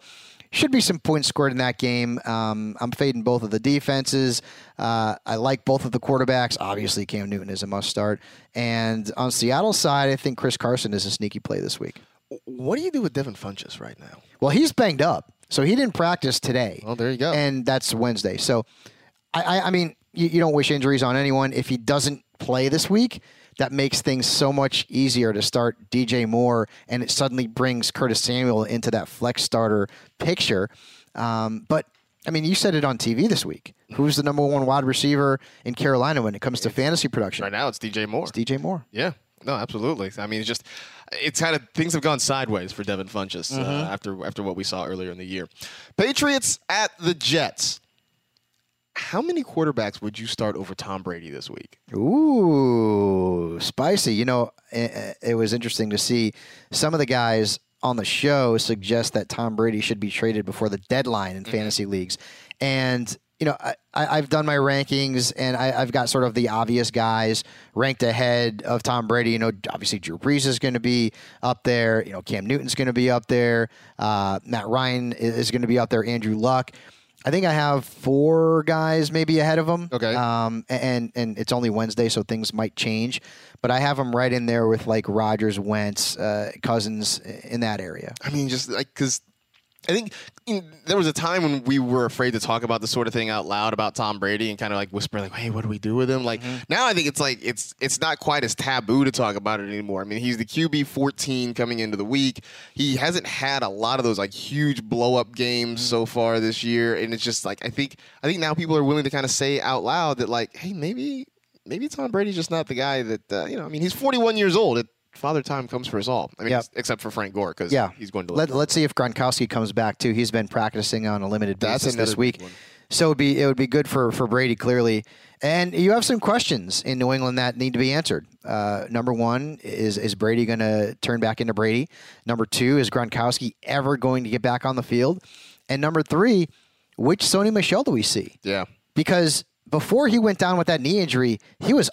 Speaker 2: Should be some points scored in that game. Um, I'm fading both of the defenses. Uh, I like both of the quarterbacks. Obviously, Cam Newton is a must start. And on Seattle's side, I think Chris Carson is a sneaky play this week.
Speaker 1: What do you do with Devin Funchess right now?
Speaker 2: Well, he's banged up, so he didn't practice today.
Speaker 1: Well, there you go.
Speaker 2: And that's Wednesday. So, I, I, I mean, you, you don't wish injuries on anyone. If he doesn't play this week, that makes things so much easier to start DJ Moore, and it suddenly brings Curtis Samuel into that flex starter picture. Um, but I mean, you said it on TV this week. Who's the number one wide receiver in Carolina when it comes to fantasy production?
Speaker 1: Right now, it's DJ Moore.
Speaker 2: It's DJ Moore.
Speaker 1: Yeah, no, absolutely. I mean, it's just it's kind of things have gone sideways for Devin Funchess uh, after after what we saw earlier in the year. Patriots at the Jets. How many quarterbacks would you start over Tom Brady this week?
Speaker 2: Ooh, spicy. You know, it, it was interesting to see some of the guys on the show suggest that Tom Brady should be traded before the deadline in fantasy leagues. And, you know, I, I've done my rankings and I, I've got sort of the obvious guys ranked ahead of Tom Brady. You know, obviously Drew Brees is going to be up there. You know, Cam Newton's going to be up there. Uh, Matt Ryan is, going to be up there. Andrew Luck. I think I have four guys maybe ahead of him.
Speaker 1: Okay.
Speaker 2: Um, and and it's only Wednesday, so things might change. But I have them right in there with like Rodgers, Wentz, uh, Cousins in that area.
Speaker 1: I mean, just like because I think you know, there was a time when we were afraid to talk about this sort of thing out loud about Tom Brady and kind of like whisper like, "Hey, what do we do with him?" Like now, I think it's like it's it's not quite as taboo to talk about it anymore. I mean, he's the QB 14 coming into the week. He hasn't had a lot of those like huge blow up games so far this year, and it's just like I think I think now people are willing to kind of say out loud that like, "Hey, maybe." Maybe Tom Brady's just not the guy that uh, you know. I mean, he's 41 years old. It, Father Time comes for us all. I mean,
Speaker 2: Yep.
Speaker 1: except for Frank Gore because
Speaker 2: Yeah,
Speaker 1: he's going to.
Speaker 2: Let, let's see if Gronkowski comes back too. He's been practicing on a limited
Speaker 1: That's
Speaker 2: basis this week,
Speaker 1: one.
Speaker 2: so it'd be it would be good for for Brady clearly. And you have some questions in New England that need to be answered. Uh, number one is is Brady going to turn back into Brady? Number two is Gronkowski ever going to get back on the field? And number three, which Sony Michel do we see?
Speaker 1: Yeah,
Speaker 2: Because before he went down with that knee injury, he was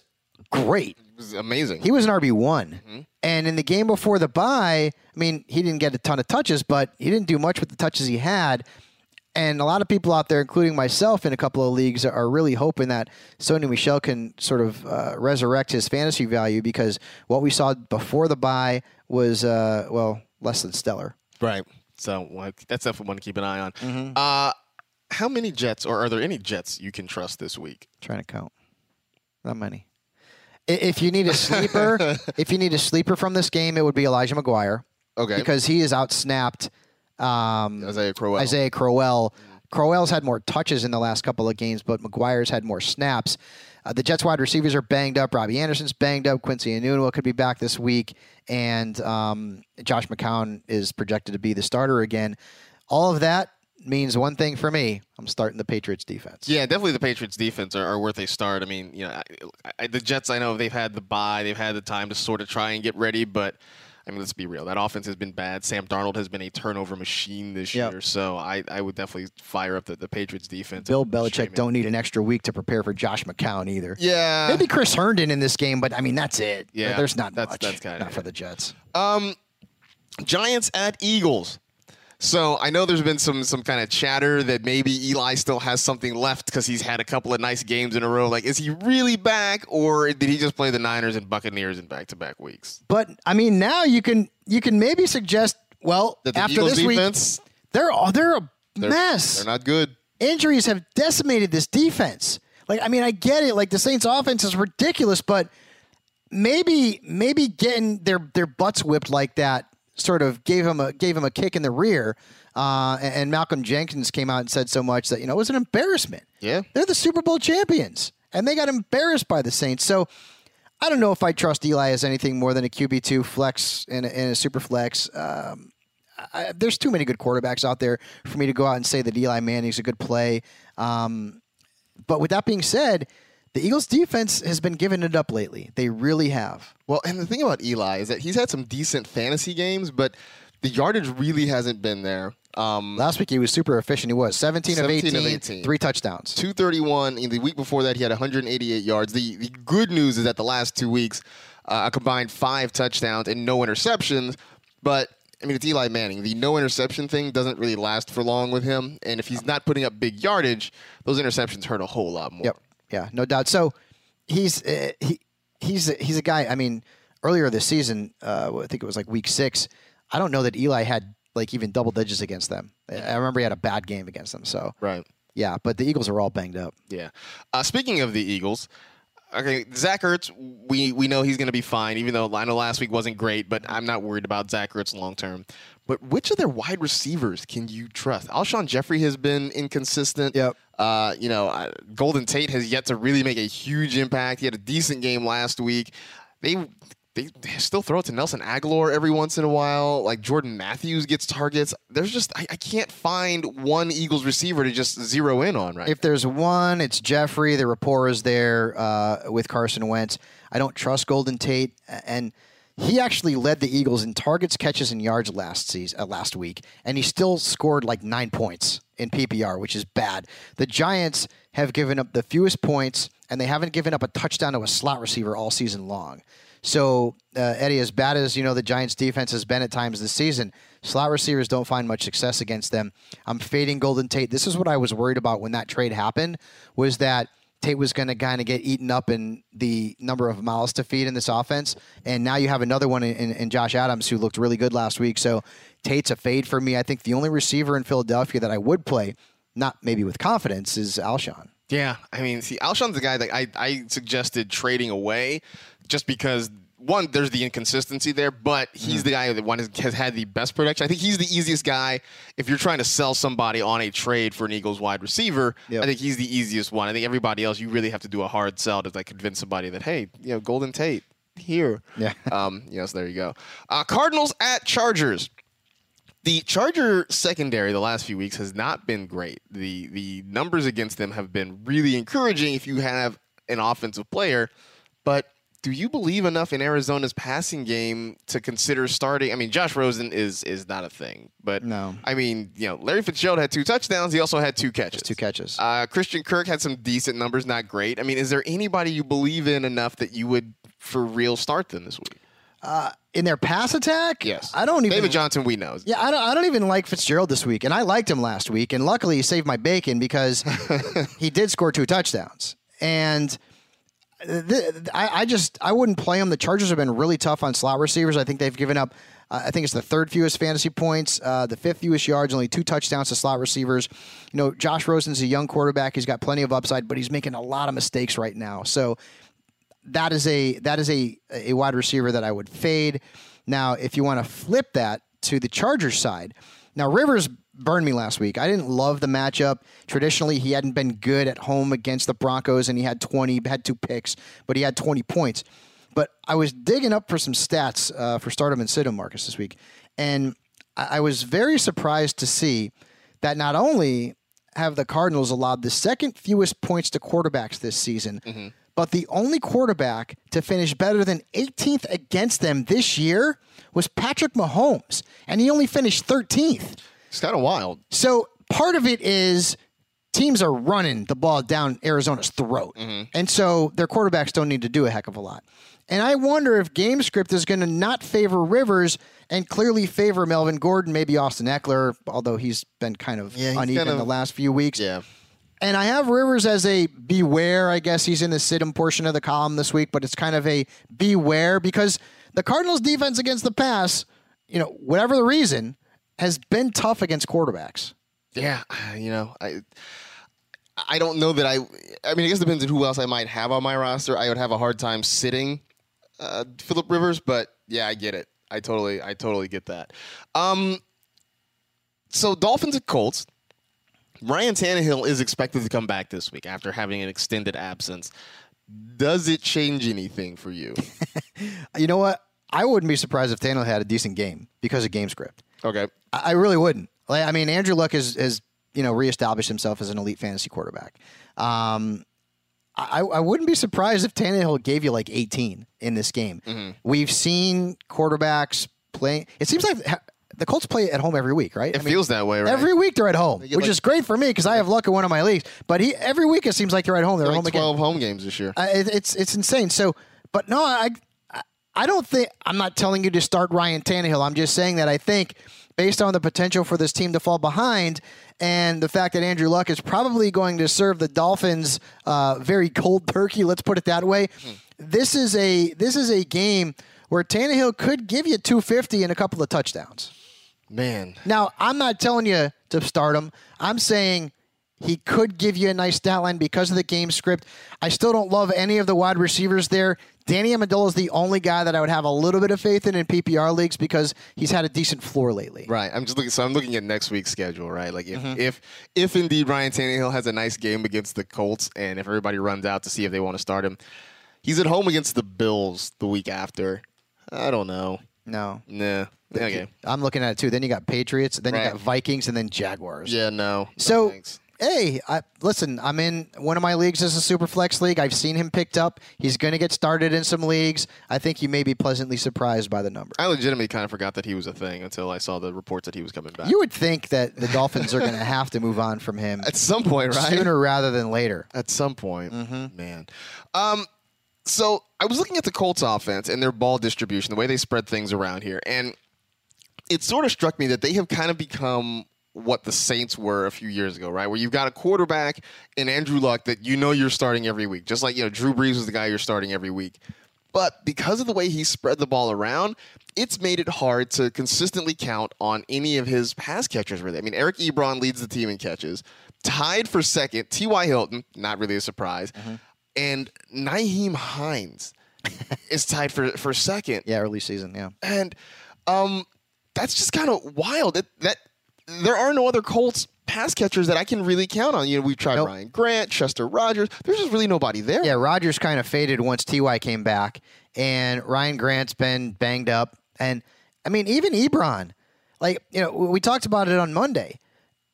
Speaker 2: great.
Speaker 1: it was amazing.
Speaker 2: He was an RB one, and in the game before the bye, I mean, he didn't get a ton of touches, but he didn't do much with the touches he had. And a lot of people out there, including myself in a couple of leagues, are really hoping that Sony Michel can sort of uh, resurrect his fantasy value because what we saw before the bye was, uh, well, less than stellar.
Speaker 1: Right. So that's definitely one to keep an eye on.
Speaker 2: Mm-hmm.
Speaker 1: Uh, how many Jets, or are there any Jets you can trust this week?
Speaker 2: trying to count. Not many. If you need a sleeper, if you need a sleeper from this game, it would be Elijah McGuire
Speaker 1: Okay.
Speaker 2: because he is outsnapped um,
Speaker 1: Isaiah Crowell.
Speaker 2: Isaiah Crowell. Crowell's had more touches in the last couple of games, but McGuire's had more snaps. Uh, the Jets wide receivers are banged up. Robbie Anderson's banged up. Quincy Enunwa could be back this week, and um, Josh McCown is projected to be the starter again. All of that means one thing for me: I'm starting the Patriots defense.
Speaker 1: Yeah, definitely the Patriots defense are, are worth a start. I mean, you know, I, I, the Jets, I know they've had the bye, they've had the time to sort of try and get ready, but I mean, let's be real. That offense has been bad. Sam Darnold has been a turnover machine this
Speaker 2: Yep.
Speaker 1: year, so I, I would definitely fire up the, the Patriots defense.
Speaker 2: Bill Belichick don't need an extra week to prepare for Josh McCown either.
Speaker 1: Yeah.
Speaker 2: Maybe Chris Herndon in this game, but I mean that's it.
Speaker 1: Yeah,
Speaker 2: there's not
Speaker 1: that's-
Speaker 2: much.
Speaker 1: that's kinda
Speaker 2: not for the Jets.
Speaker 1: Um, Giants at Eagles. So I know there's been some some kind of chatter that maybe Eli still has something left because he's had a couple of nice games in a row. Like, is he really back, or did he just play the Niners and Buccaneers in back-to-back weeks?
Speaker 2: But I mean now you can you can maybe suggest well after
Speaker 1: Eagles
Speaker 2: this
Speaker 1: defense,
Speaker 2: week they're all they're a
Speaker 1: they're,
Speaker 2: mess.
Speaker 1: They're not good.
Speaker 2: Injuries have decimated this defense. Like I mean I get it. Like the Saints offense is ridiculous, but maybe maybe getting their their butts whipped like that sort of gave him a gave him a kick in the rear. Uh, and, and Malcolm Jenkins came out and said so much that you know it was an embarrassment.
Speaker 1: Yeah.
Speaker 2: They're the Super Bowl champions, and they got embarrassed by the Saints. So I don't know if I trust Eli as anything more than a QB two flex and a, and a super flex. Um, I, there's too many good quarterbacks out there for me to go out and say that Eli Manning's a good play. Um, but with that being said, the Eagles' defense has been giving it up lately. They really have.
Speaker 1: Well, and the thing about Eli is that he's had some decent fantasy games, but the yardage really hasn't been there. Um,
Speaker 2: Last week he was super efficient. He was 17,
Speaker 1: 17
Speaker 2: of,
Speaker 1: of
Speaker 2: 18,
Speaker 1: 18.
Speaker 2: three touchdowns.
Speaker 1: 231. In the week before that, he had 188 yards. The, the good news is that the last two weeks, uh, a combined five touchdowns and no interceptions. But I mean, it's Eli Manning. The no interception thing doesn't really last for long with him. And if he's not putting up big yardage, those interceptions hurt a whole lot more.
Speaker 2: Yep. Yeah, no doubt. So he's uh, he he's a, he's a guy. I mean, earlier this season, uh, I think it was like week six. I don't know that Eli had like even double digits against them. I I remember he had a bad game against them. So
Speaker 1: Right.
Speaker 2: yeah, but the Eagles are all banged up.
Speaker 1: Yeah. Uh, speaking of the Eagles, okay, Zach Ertz, we, we know he's going to be fine, even though I know last week wasn't great, but I'm not worried about Zach Ertz long term. But which of their wide receivers can you trust? Alshon Jeffery has been inconsistent.
Speaker 2: Yep.
Speaker 1: Uh, you know, uh, Golden Tate has yet to really make a huge impact. He had a decent game last week. They they still throw it to Nelson Agholor every once in a while. Like Jordan Matthews gets targets. There's just I, I can't find one Eagles receiver to just zero in on right.
Speaker 2: If there's one, it's Jeffery. The rapport is there uh, with Carson Wentz. I don't trust Golden Tate, and he actually led the Eagles in targets, catches, and yards last season, uh, last week, and he still scored like nine points in PPR, which is bad. The Giants have given up the fewest points, and they haven't given up a touchdown to a slot receiver all season long. So, uh, Eddie, as bad as you know the Giants' defense has been at times this season, slot receivers don't find much success against them. I'm fading Golden Tate. This is what I was worried about when that trade happened. Was that Tate was going to kind of get eaten up in the number of mouths to feed in this offense, and now you have another one in, in, in Josh Adams who looked really good last week. So Tate's a fade for me. I think the only receiver in Philadelphia that I would play, not maybe with confidence, is Alshon.
Speaker 1: Yeah, I mean, see, Alshon's the guy that I, I suggested trading away just because one, there's the inconsistency there, but he's the guy that one has, has had the best production. I think he's the easiest guy if you're trying to sell somebody on a trade for an Eagles wide receiver.
Speaker 2: Yep.
Speaker 1: I think he's the easiest one. I think everybody else, you really have to do a hard sell to like convince somebody that hey, you know, Golden Tate here.
Speaker 2: Yeah.
Speaker 1: Um. Yes. There you go. Uh, Cardinals at Chargers. The Charger secondary the last few weeks has not been great. The the numbers against them have been really encouraging if you have an offensive player, but do you believe enough in Arizona's passing game to consider starting? I mean, Josh Rosen is is not a thing, but
Speaker 2: No.
Speaker 1: I mean, you know, Larry Fitzgerald had two touchdowns. He also had two catches.
Speaker 2: Two catches.
Speaker 1: Uh, Christian Kirk had some decent numbers, not great. I mean, is there anybody you believe in enough that you would for real start them this week?
Speaker 2: in their pass attack,
Speaker 1: Yes,
Speaker 2: I don't even.
Speaker 1: David Johnson, we know.
Speaker 2: Yeah, I don't, I don't even like Fitzgerald this week, and I liked him last week, and luckily he saved my bacon because he did score two touchdowns. And I, just I wouldn't play them. The Chargers have been really tough on slot receivers. I think they've given up. Uh, I think it's the third fewest fantasy points, uh, the fifth fewest yards, only two touchdowns to slot receivers. You know, Josh Rosen's a young quarterback. He's got plenty of upside, but he's making a lot of mistakes right now. So that is a that is a a wide receiver that I would fade. Now, if you want to flip that to the Chargers side, now Rivers burned me last week. I didn't love the matchup. Traditionally, he hadn't been good at home against the Broncos, and he had 20, had two picks, but he had 20 points. But I was digging up for some stats uh, for Start 'Em and Sit 'Em Marcus this week, and I, I was very surprised to see that not only have the Cardinals allowed the second fewest points to quarterbacks this season, but the only quarterback to finish better than 18th against them this year was Patrick Mahomes, and he only finished 13th.
Speaker 1: It's kind of wild.
Speaker 2: So part of it is teams are running the ball down Arizona's throat. Mm-hmm. And so their quarterbacks don't need to do a heck of a lot. And I wonder if game script is going to not favor Rivers and clearly favor Melvin Gordon, maybe Austin Ekeler, although he's been kind of
Speaker 1: Yeah,
Speaker 2: uneven
Speaker 1: kind of-
Speaker 2: the last few weeks.
Speaker 1: Yeah.
Speaker 2: And I have Rivers as a beware. I guess he's in the Sit 'Em portion of the column this week, but it's kind of a beware because the Cardinals' defense against the pass, you know, whatever the reason, has been tough against quarterbacks.
Speaker 1: Yeah, you know, I I don't know that I. I mean, I guess it depends on who else I might have on my roster. I would have a hard time sitting uh, Philip Rivers, but yeah, I get it. I totally, I totally get that. Um, so Dolphins and Colts. Ryan Tannehill is expected to come back this week after having an extended absence. Does it change anything for you?
Speaker 2: You know what? I wouldn't be surprised if Tannehill had a decent game because of game script.
Speaker 1: Okay.
Speaker 2: I I really wouldn't. Like, I mean, Andrew Luck has, has you know reestablished himself as an elite fantasy quarterback. Um, I, I wouldn't be surprised if Tannehill gave you like 18 in this game.
Speaker 1: Mm-hmm.
Speaker 2: We've seen quarterbacks playing. It seems like the Colts play at home every week, right?
Speaker 1: It feels that way, right?
Speaker 2: Every week they're at home, which
Speaker 1: like-
Speaker 2: is great for me because I have luck in one of my leagues. But he every week it seems like they're at home. They're
Speaker 1: like
Speaker 2: home again.
Speaker 1: twelve home games this year.
Speaker 2: Uh, it, it's it's insane. So, but no, I I- don't think I'm not telling you to start Ryan Tannehill. I'm just saying that I think based on the potential for this team to fall behind and the fact that Andrew Luck is probably going to serve the Dolphins uh, very cold turkey. Let's put it that way. This is a this is a game where Tannehill could give you 250 and a couple of touchdowns.
Speaker 1: Man,
Speaker 2: Now, I'm not telling you to start him. I'm saying he could give you a nice stat line because of the game script. I still don't love any of the wide receivers there. Danny Amendola is the only guy that I would have a little bit of faith in in PPR leagues because he's had a decent floor lately.
Speaker 1: Right. I'm just looking. So I'm looking at next week's schedule. Right. Like if
Speaker 2: Mm-hmm.
Speaker 1: if if indeed Ryan Tannehill has a nice game against the Colts, and if everybody runs out to see if they want to start him, he's at home against the Bills the week after. I don't know.
Speaker 2: No.
Speaker 1: Nah. Okay.
Speaker 2: I'm looking at it too. Then you got Patriots, then you got Vikings, and then Jaguars.
Speaker 1: Yeah. No. No
Speaker 2: So,
Speaker 1: thanks.
Speaker 2: Hey, I, listen, I'm in one of my leagues is a super flex league. I've seen him picked up. He's going to get started in some leagues. I think you may be pleasantly surprised by the number.
Speaker 1: I legitimately kind of forgot that he was a thing until I saw the reports that he was coming back.
Speaker 2: You would think that the Dolphins are going to have to move on from him
Speaker 1: at some point, right?
Speaker 2: sooner rather than later.
Speaker 1: At some point,
Speaker 2: Mm-hmm.
Speaker 1: man. Um, so I was looking at the Colts offense and their ball distribution, the way they spread things around here, and it sort of struck me that they have kind of become what the Saints were a few years ago, right? Where you've got a quarterback in Andrew Luck that you know you're starting every week, just like you know Drew Brees was the guy you're starting every week. But because of the way he spread the ball around, it's made it hard to consistently count on any of his pass catchers, really. I mean, Eric Ebron leads the team in catches, tied for second, T.Y. Hilton, not really a surprise, and Nyheim Hines is tied for, for second.
Speaker 2: Yeah, early season. Yeah.
Speaker 1: And um, that's just kind of wild. That, that there are no other Colts pass catchers that I can really count on. You know, we've tried
Speaker 2: Nope.
Speaker 1: Ryan Grant, Chester Rogers. There's just really nobody there.
Speaker 2: Yeah, Rogers kind of faded once Ty came back, and Ryan Grant's been banged up, and I mean even Ebron, like you know we talked about it on Monday.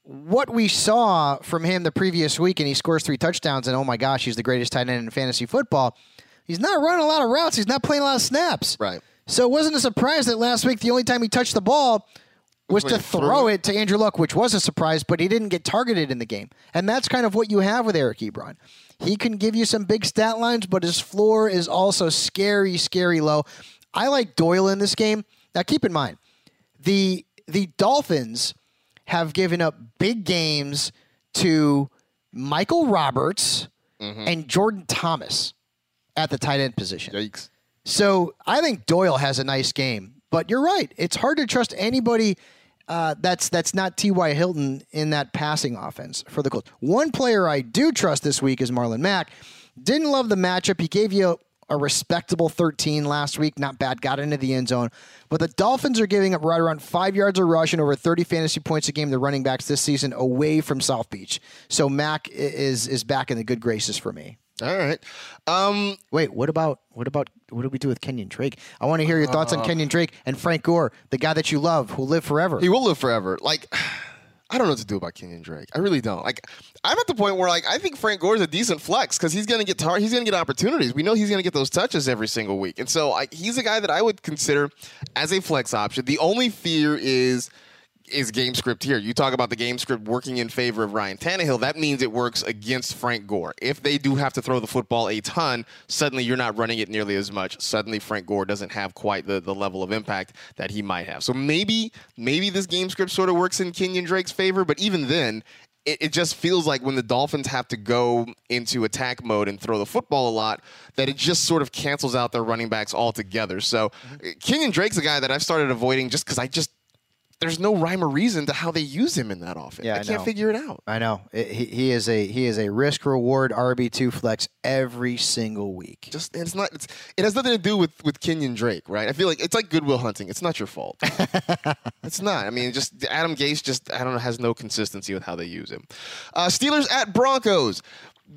Speaker 2: What we saw from him the previous week, and he scores three touchdowns, and oh my gosh, he's the greatest tight end in fantasy football. He's not running a lot of routes. He's not playing a lot of snaps.
Speaker 1: Right.
Speaker 2: So it wasn't a surprise that last week the only time he touched the ball was to throw
Speaker 1: it.
Speaker 2: to Andrew Luck, which was a surprise, but he didn't get targeted in the game. And that's kind of what you have with Eric Ebron. He can give you some big stat lines, but his floor is also scary, scary low. I like Doyle in this game. Now keep in mind, the the Dolphins have given up big games to Michael Roberts and Jordan Thomas. at the tight end position.
Speaker 1: Yikes.
Speaker 2: So I think Doyle has a nice game, but you're right. It's hard to trust anybody uh, that's that's not T.Y. Hilton in that passing offense for the Colts. One player I do trust this week is Marlon Mack. Didn't love the matchup. He gave you a respectable 13 last week. Not bad. Got into the end zone. But the Dolphins are giving up right around five yards a rush and over 30 fantasy points a game. The running backs this season away from South Beach. So Mack is is back in the good graces for me.
Speaker 1: All right. Um,
Speaker 2: Wait, what about what about what do we do with Kenyon Drake? I want to hear your thoughts on Kenyon Drake and Frank Gore, the guy that you love, who'll live forever.
Speaker 1: he will live forever. Like, I don't know what to do about Kenyon Drake. I really don't. Like, I'm at the point where like I think Frank Gore is a decent flex because he's gonna get tar- he's gonna get opportunities. We know he's gonna get those touches every single week, and so I, he's a guy that I would consider as a flex option. The only fear is is game script here. You talk about the game script working in favor of Ryan Tannehill. That means it works against Frank Gore. If they do have to throw the football a ton, suddenly you're not running it nearly as much. Suddenly Frank Gore doesn't have quite the, the level of impact that he might have. So maybe maybe this game script sort of works in Kenyon Drake's favor, but even then, it, it just feels like when the Dolphins have to go into attack mode and throw the football a lot, that it just sort of cancels out their running backs altogether. So mm-hmm. Kenyon Drake's a guy that I've started avoiding just because I just there's no rhyme or reason to how they use him in that offense.
Speaker 2: Yeah,
Speaker 1: I
Speaker 2: I
Speaker 1: can't
Speaker 2: know.
Speaker 1: figure it out.
Speaker 2: I know It- he, he is a he is a risk reward RB two flex every single week.
Speaker 1: Just it's not. It's, it has nothing to do with with Kenyon Drake, right? I feel like it's like Goodwill Hunting. It's not your fault. it's not. I mean, just Adam Gase just I don't know has no consistency with how they use him. Uh, Steelers at Broncos.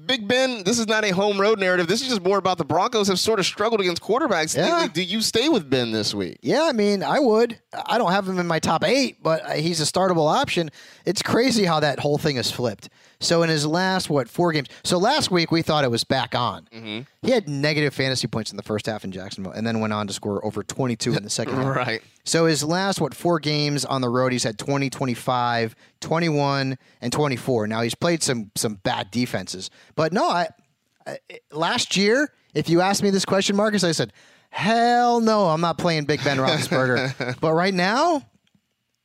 Speaker 1: Big Ben, this is not a home road narrative. This is just more about the Broncos have sort of struggled against quarterbacks.
Speaker 2: Yeah.
Speaker 1: lately. Do you stay with Ben this week?
Speaker 2: Yeah, I mean, I would. I don't have him in my top eight, but he's a startable option. It's crazy how that whole thing is flipped. So in his last what four games? So last week we thought it was back on.
Speaker 1: Mm-hmm.
Speaker 2: He had negative fantasy points in the first half in Jacksonville, and then went on to score over 22 in the second half.
Speaker 1: Right.
Speaker 2: So his last what four games on the road, he's had 20, 25, 21, and 24. Now he's played some some bad defenses, but no, I, I last year, if you asked me this question, Marcus, I said, hell no, I'm not playing Big Ben Roethlisberger. but right now.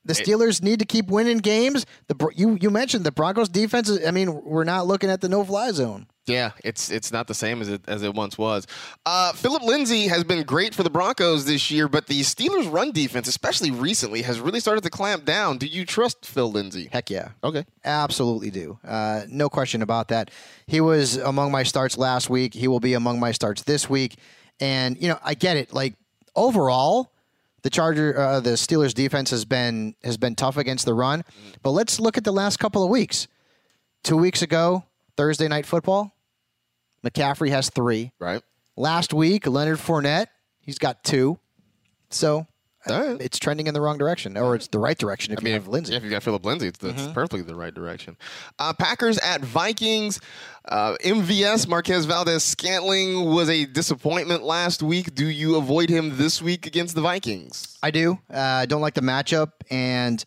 Speaker 2: The Steelers need to keep winning games. The you you mentioned the Broncos defense. Is, I mean, we're not looking at the no fly zone.
Speaker 1: Yeah, it's it's not the same as it as it once was. Uh, Philip Lindsay has been great for the Broncos this year, but the Steelers' run defense, especially recently, has really started to clamp down. Do you trust Phil Lindsay?
Speaker 2: Heck yeah.
Speaker 1: Okay.
Speaker 2: Absolutely do. Uh, no question about that. He was among my starts last week. He will be among my starts this week. And you know, I get it. Like overall, the Charger, uh, the Steelers defense has been has been tough against the run. But let's look at the last couple of weeks. Two weeks ago, Thursday night football, McCaffrey has three.
Speaker 1: Right.
Speaker 2: Last week, Leonard Fournette, he's got two. So.
Speaker 1: Right.
Speaker 2: It's trending in the wrong direction, or it's the right direction if
Speaker 1: I mean,
Speaker 2: you have Lindsay.
Speaker 1: Yeah, if you got Philip Lindsay, it's, that's perfectly the right direction. Uh, Packers at Vikings. Uh, MVS Marquez Valdes-Scantling was a disappointment last week. Do you avoid him this week against the Vikings?
Speaker 2: I do. Uh, I don't like the matchup, and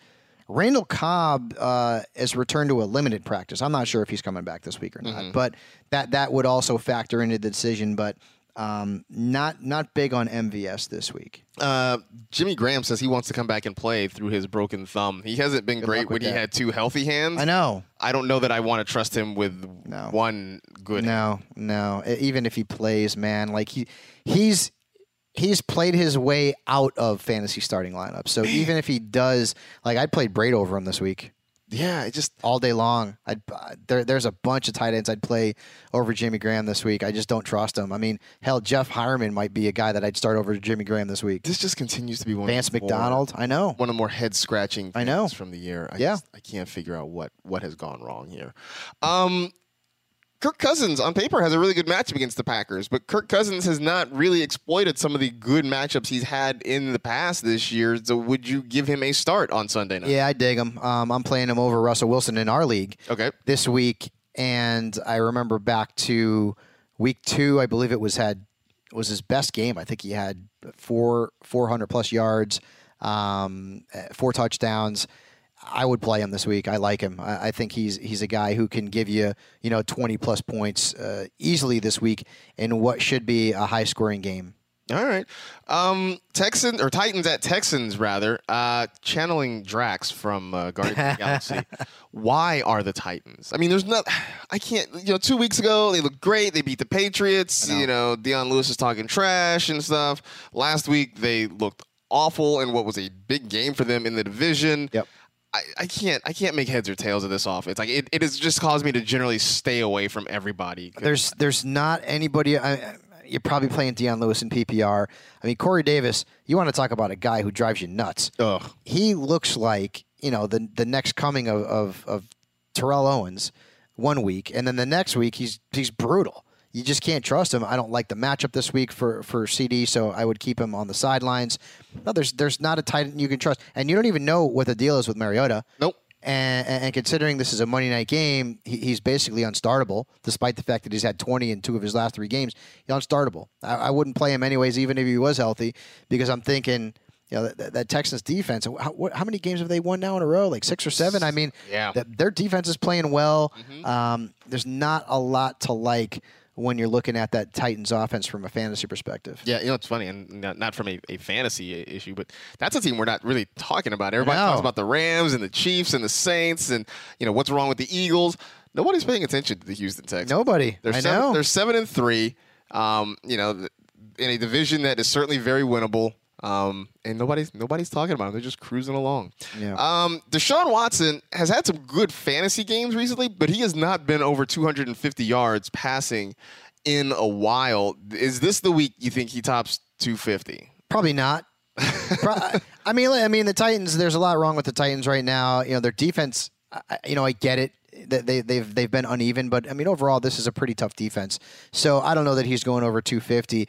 Speaker 2: Randall Cobb uh, has returned to a limited practice. I'm not sure if he's coming back this week or not, but that that would also factor into the decision. But um, not not big on MVS this week.
Speaker 1: Uh, Jimmy Graham says he wants to come back and play through his broken thumb. He hasn't been great
Speaker 2: luck with
Speaker 1: when he
Speaker 2: that.
Speaker 1: had two healthy hands.
Speaker 2: I know.
Speaker 1: I don't know that I want to trust him with
Speaker 2: No.
Speaker 1: one good. hand.
Speaker 2: No, no. E- Even if he plays, man, like he he's he's played his way out of fantasy starting lineups. So even if he does, like I played Brate over him this week.
Speaker 1: Yeah, it just
Speaker 2: all day long. I'd, uh, there, there's a bunch of tight ends I'd play over Jimmy Graham this week. I just don't trust him. I mean, hell, Jeff Heuerman might be a guy that I'd start over Jimmy Graham this week.
Speaker 1: this just continues to be one.
Speaker 2: Vance
Speaker 1: of the more-
Speaker 2: McDonald, I know.
Speaker 1: one of the more head scratching.
Speaker 2: I know.
Speaker 1: from the year. I
Speaker 2: Yeah.
Speaker 1: just- I can't figure out what what has gone wrong here. Um, Kirk Cousins on paper has a really good matchup against the Packers, but Kirk Cousins has not really exploited some of the good matchups he's had in the past this year. So would you give him a start on Sunday night?
Speaker 2: Yeah, I dig him. Um, I'm playing him over Russell Wilson in our league
Speaker 1: Okay.
Speaker 2: this week, and I remember back to week two. I believe it was had was his best game. I think he had four 400 plus yards, um, four touchdowns. I would play him this week. I like him. I, I think he's he's a guy who can give you you know 20 plus points uh, easily this week in what should be a high scoring game.
Speaker 1: All right. Um, Texans or Titans at Texans rather. Uh, channeling Drax from uh, Guardians of the Galaxy. Why are the Titans? I mean, there's not. I can't. You know, two weeks ago they looked great. They beat the Patriots. You know, Dion Lewis is talking trash and stuff. Last week they looked awful in what was a big game for them in the division.
Speaker 2: Yep.
Speaker 1: I, I can't I can't make heads or tails of this offense. Like it, it has just caused me to generally stay away from everybody.
Speaker 2: There's there's not anybody. I, you're probably playing Dion Lewis in PPR. I mean, Corey Davis. You want to talk about a guy who drives you nuts?
Speaker 1: Ugh.
Speaker 2: He looks like you know the the next coming of of, of Terrell Owens one week, and then the next week he's he's brutal. You just can't trust him. I don't like the matchup this week for, for CD, so I would keep him on the sidelines. No, there's there's not a tight end you can trust, and you don't even know what the deal is with Mariota.
Speaker 1: Nope.
Speaker 2: And, and considering this is a Monday night game, he, he's basically unstartable, despite the fact that he's had 20 in two of his last three games. He's unstartable. I, I wouldn't play him anyways, even if he was healthy, because I'm thinking, you know, that, that Texans defense. How, what, how many games have they won now in a row? Like six or seven. I mean,
Speaker 1: Yeah.
Speaker 2: that their defense is playing well. Um, there's not a lot to like when you're looking at that Titans offense from a fantasy perspective.
Speaker 1: Yeah, you know it's funny, and not, not from a, a fantasy issue, but that's a team we're not really talking about. Everybody talks about the Rams and the Chiefs and the Saints, and you know what's wrong with the Eagles. Nobody's paying attention to the Houston Texans.
Speaker 2: Nobody.
Speaker 1: They're
Speaker 2: I
Speaker 1: seven,
Speaker 2: know.
Speaker 1: They're seven and three. Um, you know, in a division that is certainly very winnable. Um, and nobody's nobody's talking about them. They're just cruising along.
Speaker 2: Yeah.
Speaker 1: Um, Deshaun Watson has had some good fantasy games recently, but he has not been over 250 yards passing in a while. Is this the week you think he tops 250?
Speaker 2: Probably not. I mean, I mean, the Titans. There's a lot wrong with the Titans right now. You know, their defense. You know, I get it. That they they've they've been uneven, but I mean, overall, this is a pretty tough defense. So I don't know that he's going over 250.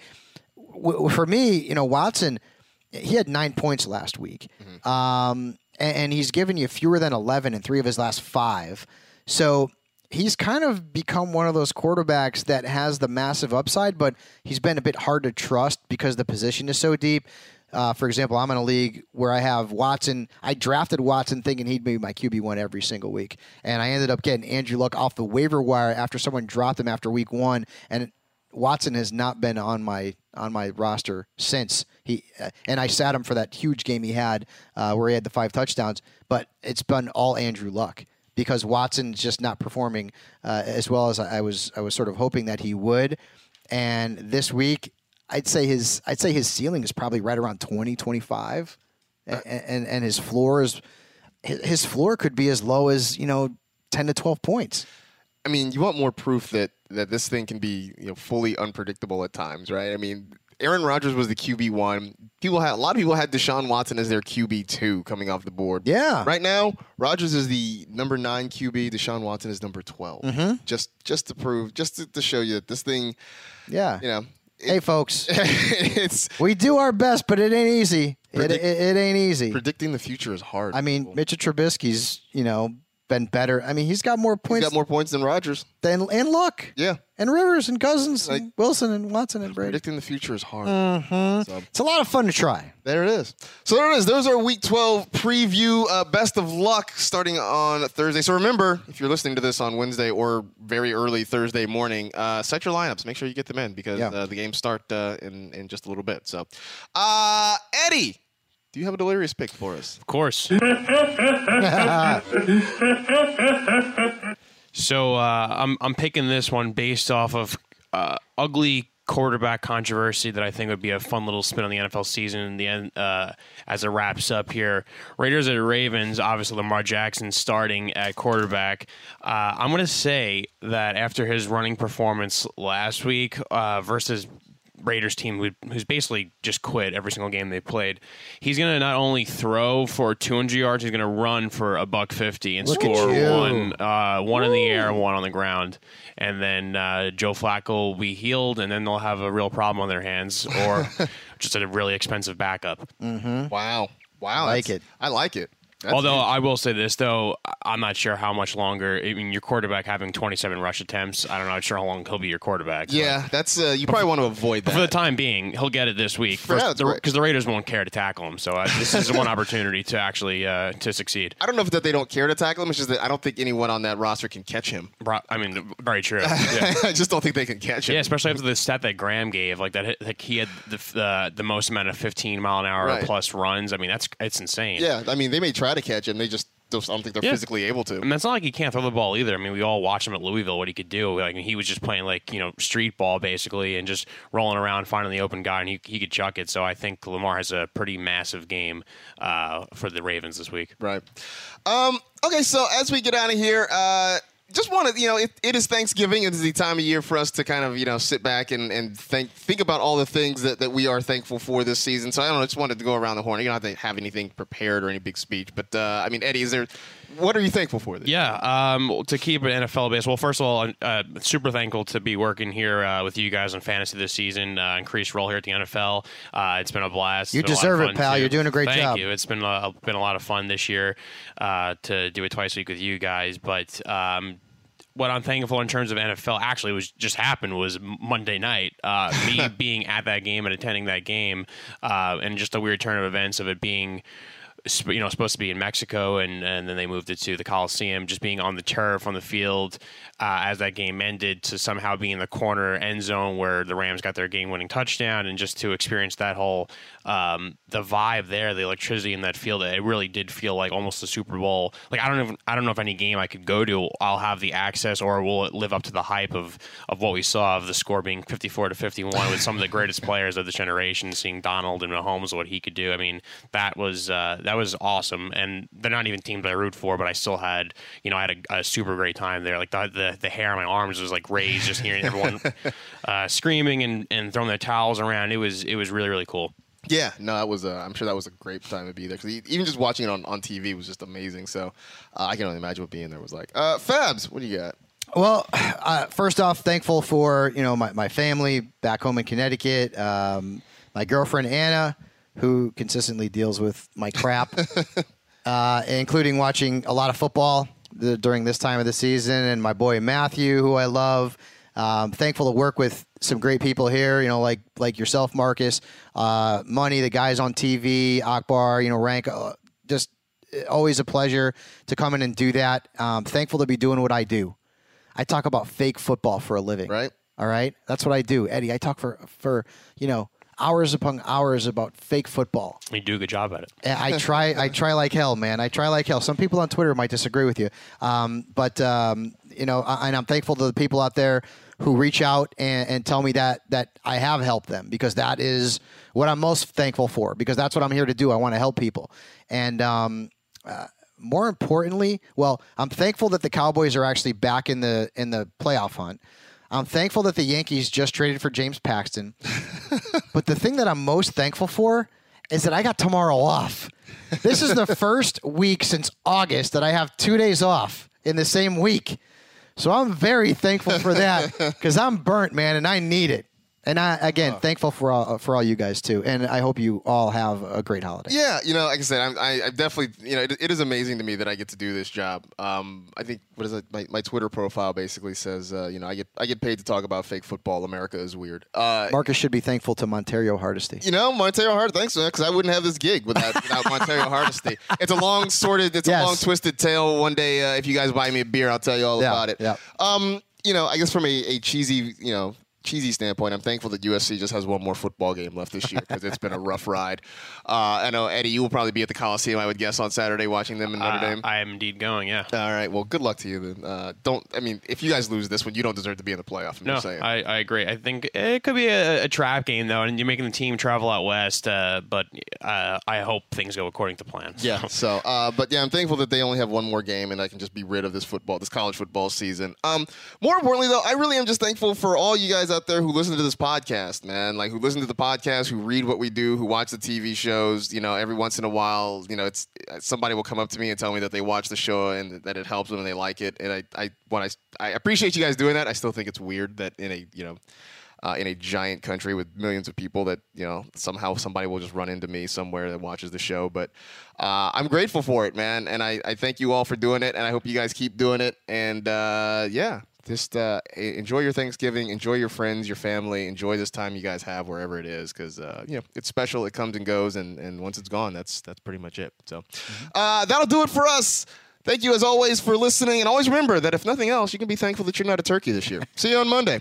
Speaker 2: For me, you know, Watson, he had nine points last week, um, and, and he's given you fewer than 11 in three of his last five. So he's kind of become one of those quarterbacks that has the massive upside, but he's been a bit hard to trust because the position is so deep. Uh, for example, I'm in a league where I have Watson. I drafted Watson thinking he'd be my QB one every single week, and I ended up getting Andrew Luck off the waiver wire after someone dropped him after week one, and Watson has not been on my on my roster since he uh, and I sat him for that huge game he had uh, where he had the five touchdowns. But it's been all Andrew Luck because Watson's just not performing uh, as well as I was I was sort of hoping that he would. And this week, I'd say his I'd say his ceiling is probably right around 20, 25. and, and and his floor is his floor could be as low as you know ten to twelve points.
Speaker 1: I mean, you want more proof that that this thing can be you know fully unpredictable at times, right? I mean, Aaron Rodgers was the QB one. People had a lot of people had Deshaun Watson as their QB two coming off the board.
Speaker 2: Yeah.
Speaker 1: Right now, Rodgers is the number nine QB. Deshaun Watson is number 12
Speaker 2: Mm-hmm.
Speaker 1: Just just to prove, just to, to show you that this thing,
Speaker 2: Yeah.
Speaker 1: you know,
Speaker 2: Hey, folks,
Speaker 1: it's
Speaker 2: we do our best, but it ain't easy. It,
Speaker 1: Predict-
Speaker 2: it, it ain't easy.
Speaker 1: predicting the future is hard.
Speaker 2: I mean. Mitchell Trubisky's, you know, been better. I mean, he's got more
Speaker 1: he's
Speaker 2: points
Speaker 1: got more points than Rodgers.
Speaker 2: than and Luck
Speaker 1: Yeah,
Speaker 2: and Rivers and Cousins
Speaker 1: Like-
Speaker 2: and Wilson and Watson and Brady.
Speaker 1: predicting the future is hard.
Speaker 2: Mm-hmm.
Speaker 1: So-
Speaker 2: It's a lot of fun to try.
Speaker 1: There it is. So there it is. There's our Week 12 preview. Uh, best of luck starting on Thursday. So remember, if you're listening to this on Wednesday or very early Thursday morning, uh, set your lineups. Make sure you get them in because
Speaker 2: Yeah.
Speaker 1: uh, the games start uh, in in just a little bit. So, uh, Eddie, do you have a delirious pick for us?
Speaker 3: Of course. so uh, I'm I'm picking this one based off of uh, ugly quarterback controversy that I think would be a fun little spin on the NFL season in the end uh, as it wraps up here. Raiders at Ravens, obviously Lamar Jackson starting at quarterback. Uh, I'm going to say that after his running performance last week uh, versus Raiders team who, who's basically just quit every single game they played. He's going to not only throw for 200 yards, he's going to run for a buck 50 and
Speaker 2: Look
Speaker 3: score one uh, one in the air, one on the ground. And then uh, Joe Flacco will be healed, and then they'll have a real problem on their hands or just a really expensive backup.
Speaker 1: Wow. Wow.
Speaker 2: I
Speaker 1: like
Speaker 2: it.
Speaker 1: I like it. That's
Speaker 3: Although
Speaker 1: huge.
Speaker 3: I will say this though, I- I'm not sure how much longer. I mean, your quarterback having 27 rush attempts. I'm not sure how long he'll be your quarterback. but
Speaker 1: yeah, that's uh, you probably want to avoid
Speaker 3: For the time being, he'll get it this week
Speaker 1: For now, it's
Speaker 3: because the, Raiders won't care to tackle him. So uh, this is one opportunity to actually uh, to succeed.
Speaker 1: I don't know if that they don't care to tackle him. It's just that I don't think anyone on that roster can catch him.
Speaker 3: I mean, very true. Yeah.
Speaker 1: I just don't think they can catch him.
Speaker 3: Yeah, especially after the stat that Graham gave, like that, like he had the uh, the most amount of 15 mile an hour
Speaker 1: Right.
Speaker 3: plus runs. I mean, that's it's insane.
Speaker 1: Yeah, I mean, they may try to catch him. They just don't, I don't think they're
Speaker 3: Yeah.
Speaker 1: physically able to.
Speaker 3: And it's not like he can't throw the ball either. I mean, we all watched him at Louisville, what he could do. Like he was just playing like you know street ball basically, and just rolling around, finding the open guy, and he, he could chuck it. So I think Lamar has a pretty massive game uh, for the Ravens this week.
Speaker 1: Right. Um, okay, so as we get out of here, uh, just want to, you know, it, it is Thanksgiving. It is the time of year for us to kind of, you know, sit back and, and think think about all the things that, that we are thankful for this season. So I don't know, just wanted to go around the horn. You don't have to have anything prepared or any big speech. But, uh, I mean, Eddie, is there, what are you thankful for this
Speaker 3: Yeah, um, to keep an NFL base. Well, first of all, I'm uh, super thankful to be working here uh, with you guys on fantasy this season. Uh, increased role here at the NFL. Uh, it's been a blast.
Speaker 2: You
Speaker 3: It's been a lot
Speaker 2: deserve it, pal.
Speaker 3: too.
Speaker 2: You're doing a great
Speaker 3: Thank
Speaker 2: job.
Speaker 3: Thank you. It's been a, been a lot of fun this year uh, to do it twice a week with you guys. But um, what I'm thankful in terms of NFL actually was just happened was Monday night. Uh, me being at that game and attending that game, uh, and just a weird turn of events of it being. You know, supposed to be in Mexico, and, and then they moved it to the Coliseum. Just being on the turf on the field uh, as that game ended, to somehow be in the corner end zone where the Rams got their game-winning touchdown, and just to experience that whole um, the vibe there, the electricity in that field. It really did feel like almost a Super Bowl. Like I don't even I don't know if any game I could go to, I'll have the access, or will it live up to the hype of of what we saw of the score being 54 to 51 with some of the greatest players of this generation, seeing Donald and Mahomes what he could do. I mean, that was uh, that was awesome, and they're not even teams I root for, but I still had you know I had a, a super great time there. Like the, the the hair on my arms was like raised just hearing everyone uh, screaming and, and throwing their towels around. It was it was really really cool.
Speaker 1: Yeah, no, that was. Uh, I'm sure that was a great time to be there because even just watching it on, on TV was just amazing. So uh, I can only imagine what being there was like. Uh, Fabs, what do you got?
Speaker 2: Well, uh, first off, thankful for you know my, my family back home in Connecticut, um, my girlfriend Anna, who consistently deals with my crap, uh, including watching a lot of football the, during this time of the season, and my boy Matthew, who I love. Um, thankful to work with some great people here, you know, like like yourself, Marcus, uh, Money, the guys on TV, Akbar, you know, Rank, uh, just always a pleasure to come in and do that. Um, thankful to be doing what I do. I talk about fake football for a living.
Speaker 1: Right.
Speaker 2: All right. That's what I do, Eddie. I talk for for you know hours upon hours about fake football.
Speaker 3: You do a good job at it.
Speaker 2: I try. I try like hell, man. I try like hell. Some people on Twitter might disagree with you, um, but um, you know, I, and I'm thankful to the people out there who reach out and, and tell me that that I have helped them because that is what I'm most thankful for because that's what I'm here to do. I want to help people, and um, uh, more importantly, well, I'm thankful that the Cowboys are actually back in the in the playoff hunt. I'm thankful that the Yankees just traded for James Paxton. but the thing that I'm most thankful for is that I got tomorrow off. This is the first week since August that I have two days off in the same week. So I'm very thankful for that because I'm burnt, man, and I need it. And I again thankful for all for all you guys too, and I hope you all have a great holiday.
Speaker 1: Yeah, you know, like I said, I'm, I, I definitely, you know, it, it is amazing to me that I get to do this job. Um, I think what is it? My, my Twitter profile basically says, uh, you know, I get I get paid to talk about fake football. America is weird. Uh,
Speaker 2: Marcus should be thankful to Montario Hardesty.
Speaker 1: you know, Montero Hard, thanks man, because I wouldn't have this gig without without Montario Hardesty. It's a long, sorted, it's
Speaker 2: Yes.
Speaker 1: a long, twisted tale. One day, uh, if you guys buy me a beer, I'll tell you all
Speaker 2: Yeah,
Speaker 1: about it.
Speaker 2: yeah.
Speaker 1: Um, you know, I guess from a, a cheesy, you know, cheesy standpoint, I'm thankful that USC just has one more football game left this year because it's been a rough ride. Uh, I know Eddie, you will probably be at the Coliseum, I would guess, on Saturday watching them in Notre
Speaker 3: Uh,
Speaker 1: Dame.
Speaker 3: I am indeed going. Yeah.
Speaker 1: all right. Well, good luck to you then. Uh, don't. I mean, if you guys lose this one, you don't deserve to be in the playoff. I'm
Speaker 3: No,
Speaker 1: just saying.
Speaker 3: I, I agree. I think it could be a, a trap game though, and you're making the team travel out west. Uh, but uh, I hope things go according to plan.
Speaker 1: Yeah. So, uh, but yeah, I'm thankful that they only have one more game, and I can just be rid of this football, this college football season. Um, more importantly, though, I really am just thankful for all you guys out there who listen to this podcast, man. Like who listen to the podcast, who read what we do, who watch the TV shows. You know, every once in a while, you know, it's somebody will come up to me and tell me that they watch the show and that it helps them and they like it. And I, I, when I, I appreciate you guys doing that. I still think it's weird that in a, you know. uh, in a giant country with millions of people that you know somehow somebody will just run into me somewhere that watches the show. But uh, I'm grateful for it, man, and I, I thank you all for doing it, and I hope you guys keep doing it. And uh, yeah, just uh, enjoy your Thanksgiving, enjoy your friends, your family, enjoy this time you guys have wherever it is, because uh, you know it's special. It comes and goes, and, and once it's gone, that's that's pretty much it. So uh, that'll do it for us. Thank you as always for listening, and always remember that if nothing else, you can be thankful that you're not a turkey this year. See you on Monday.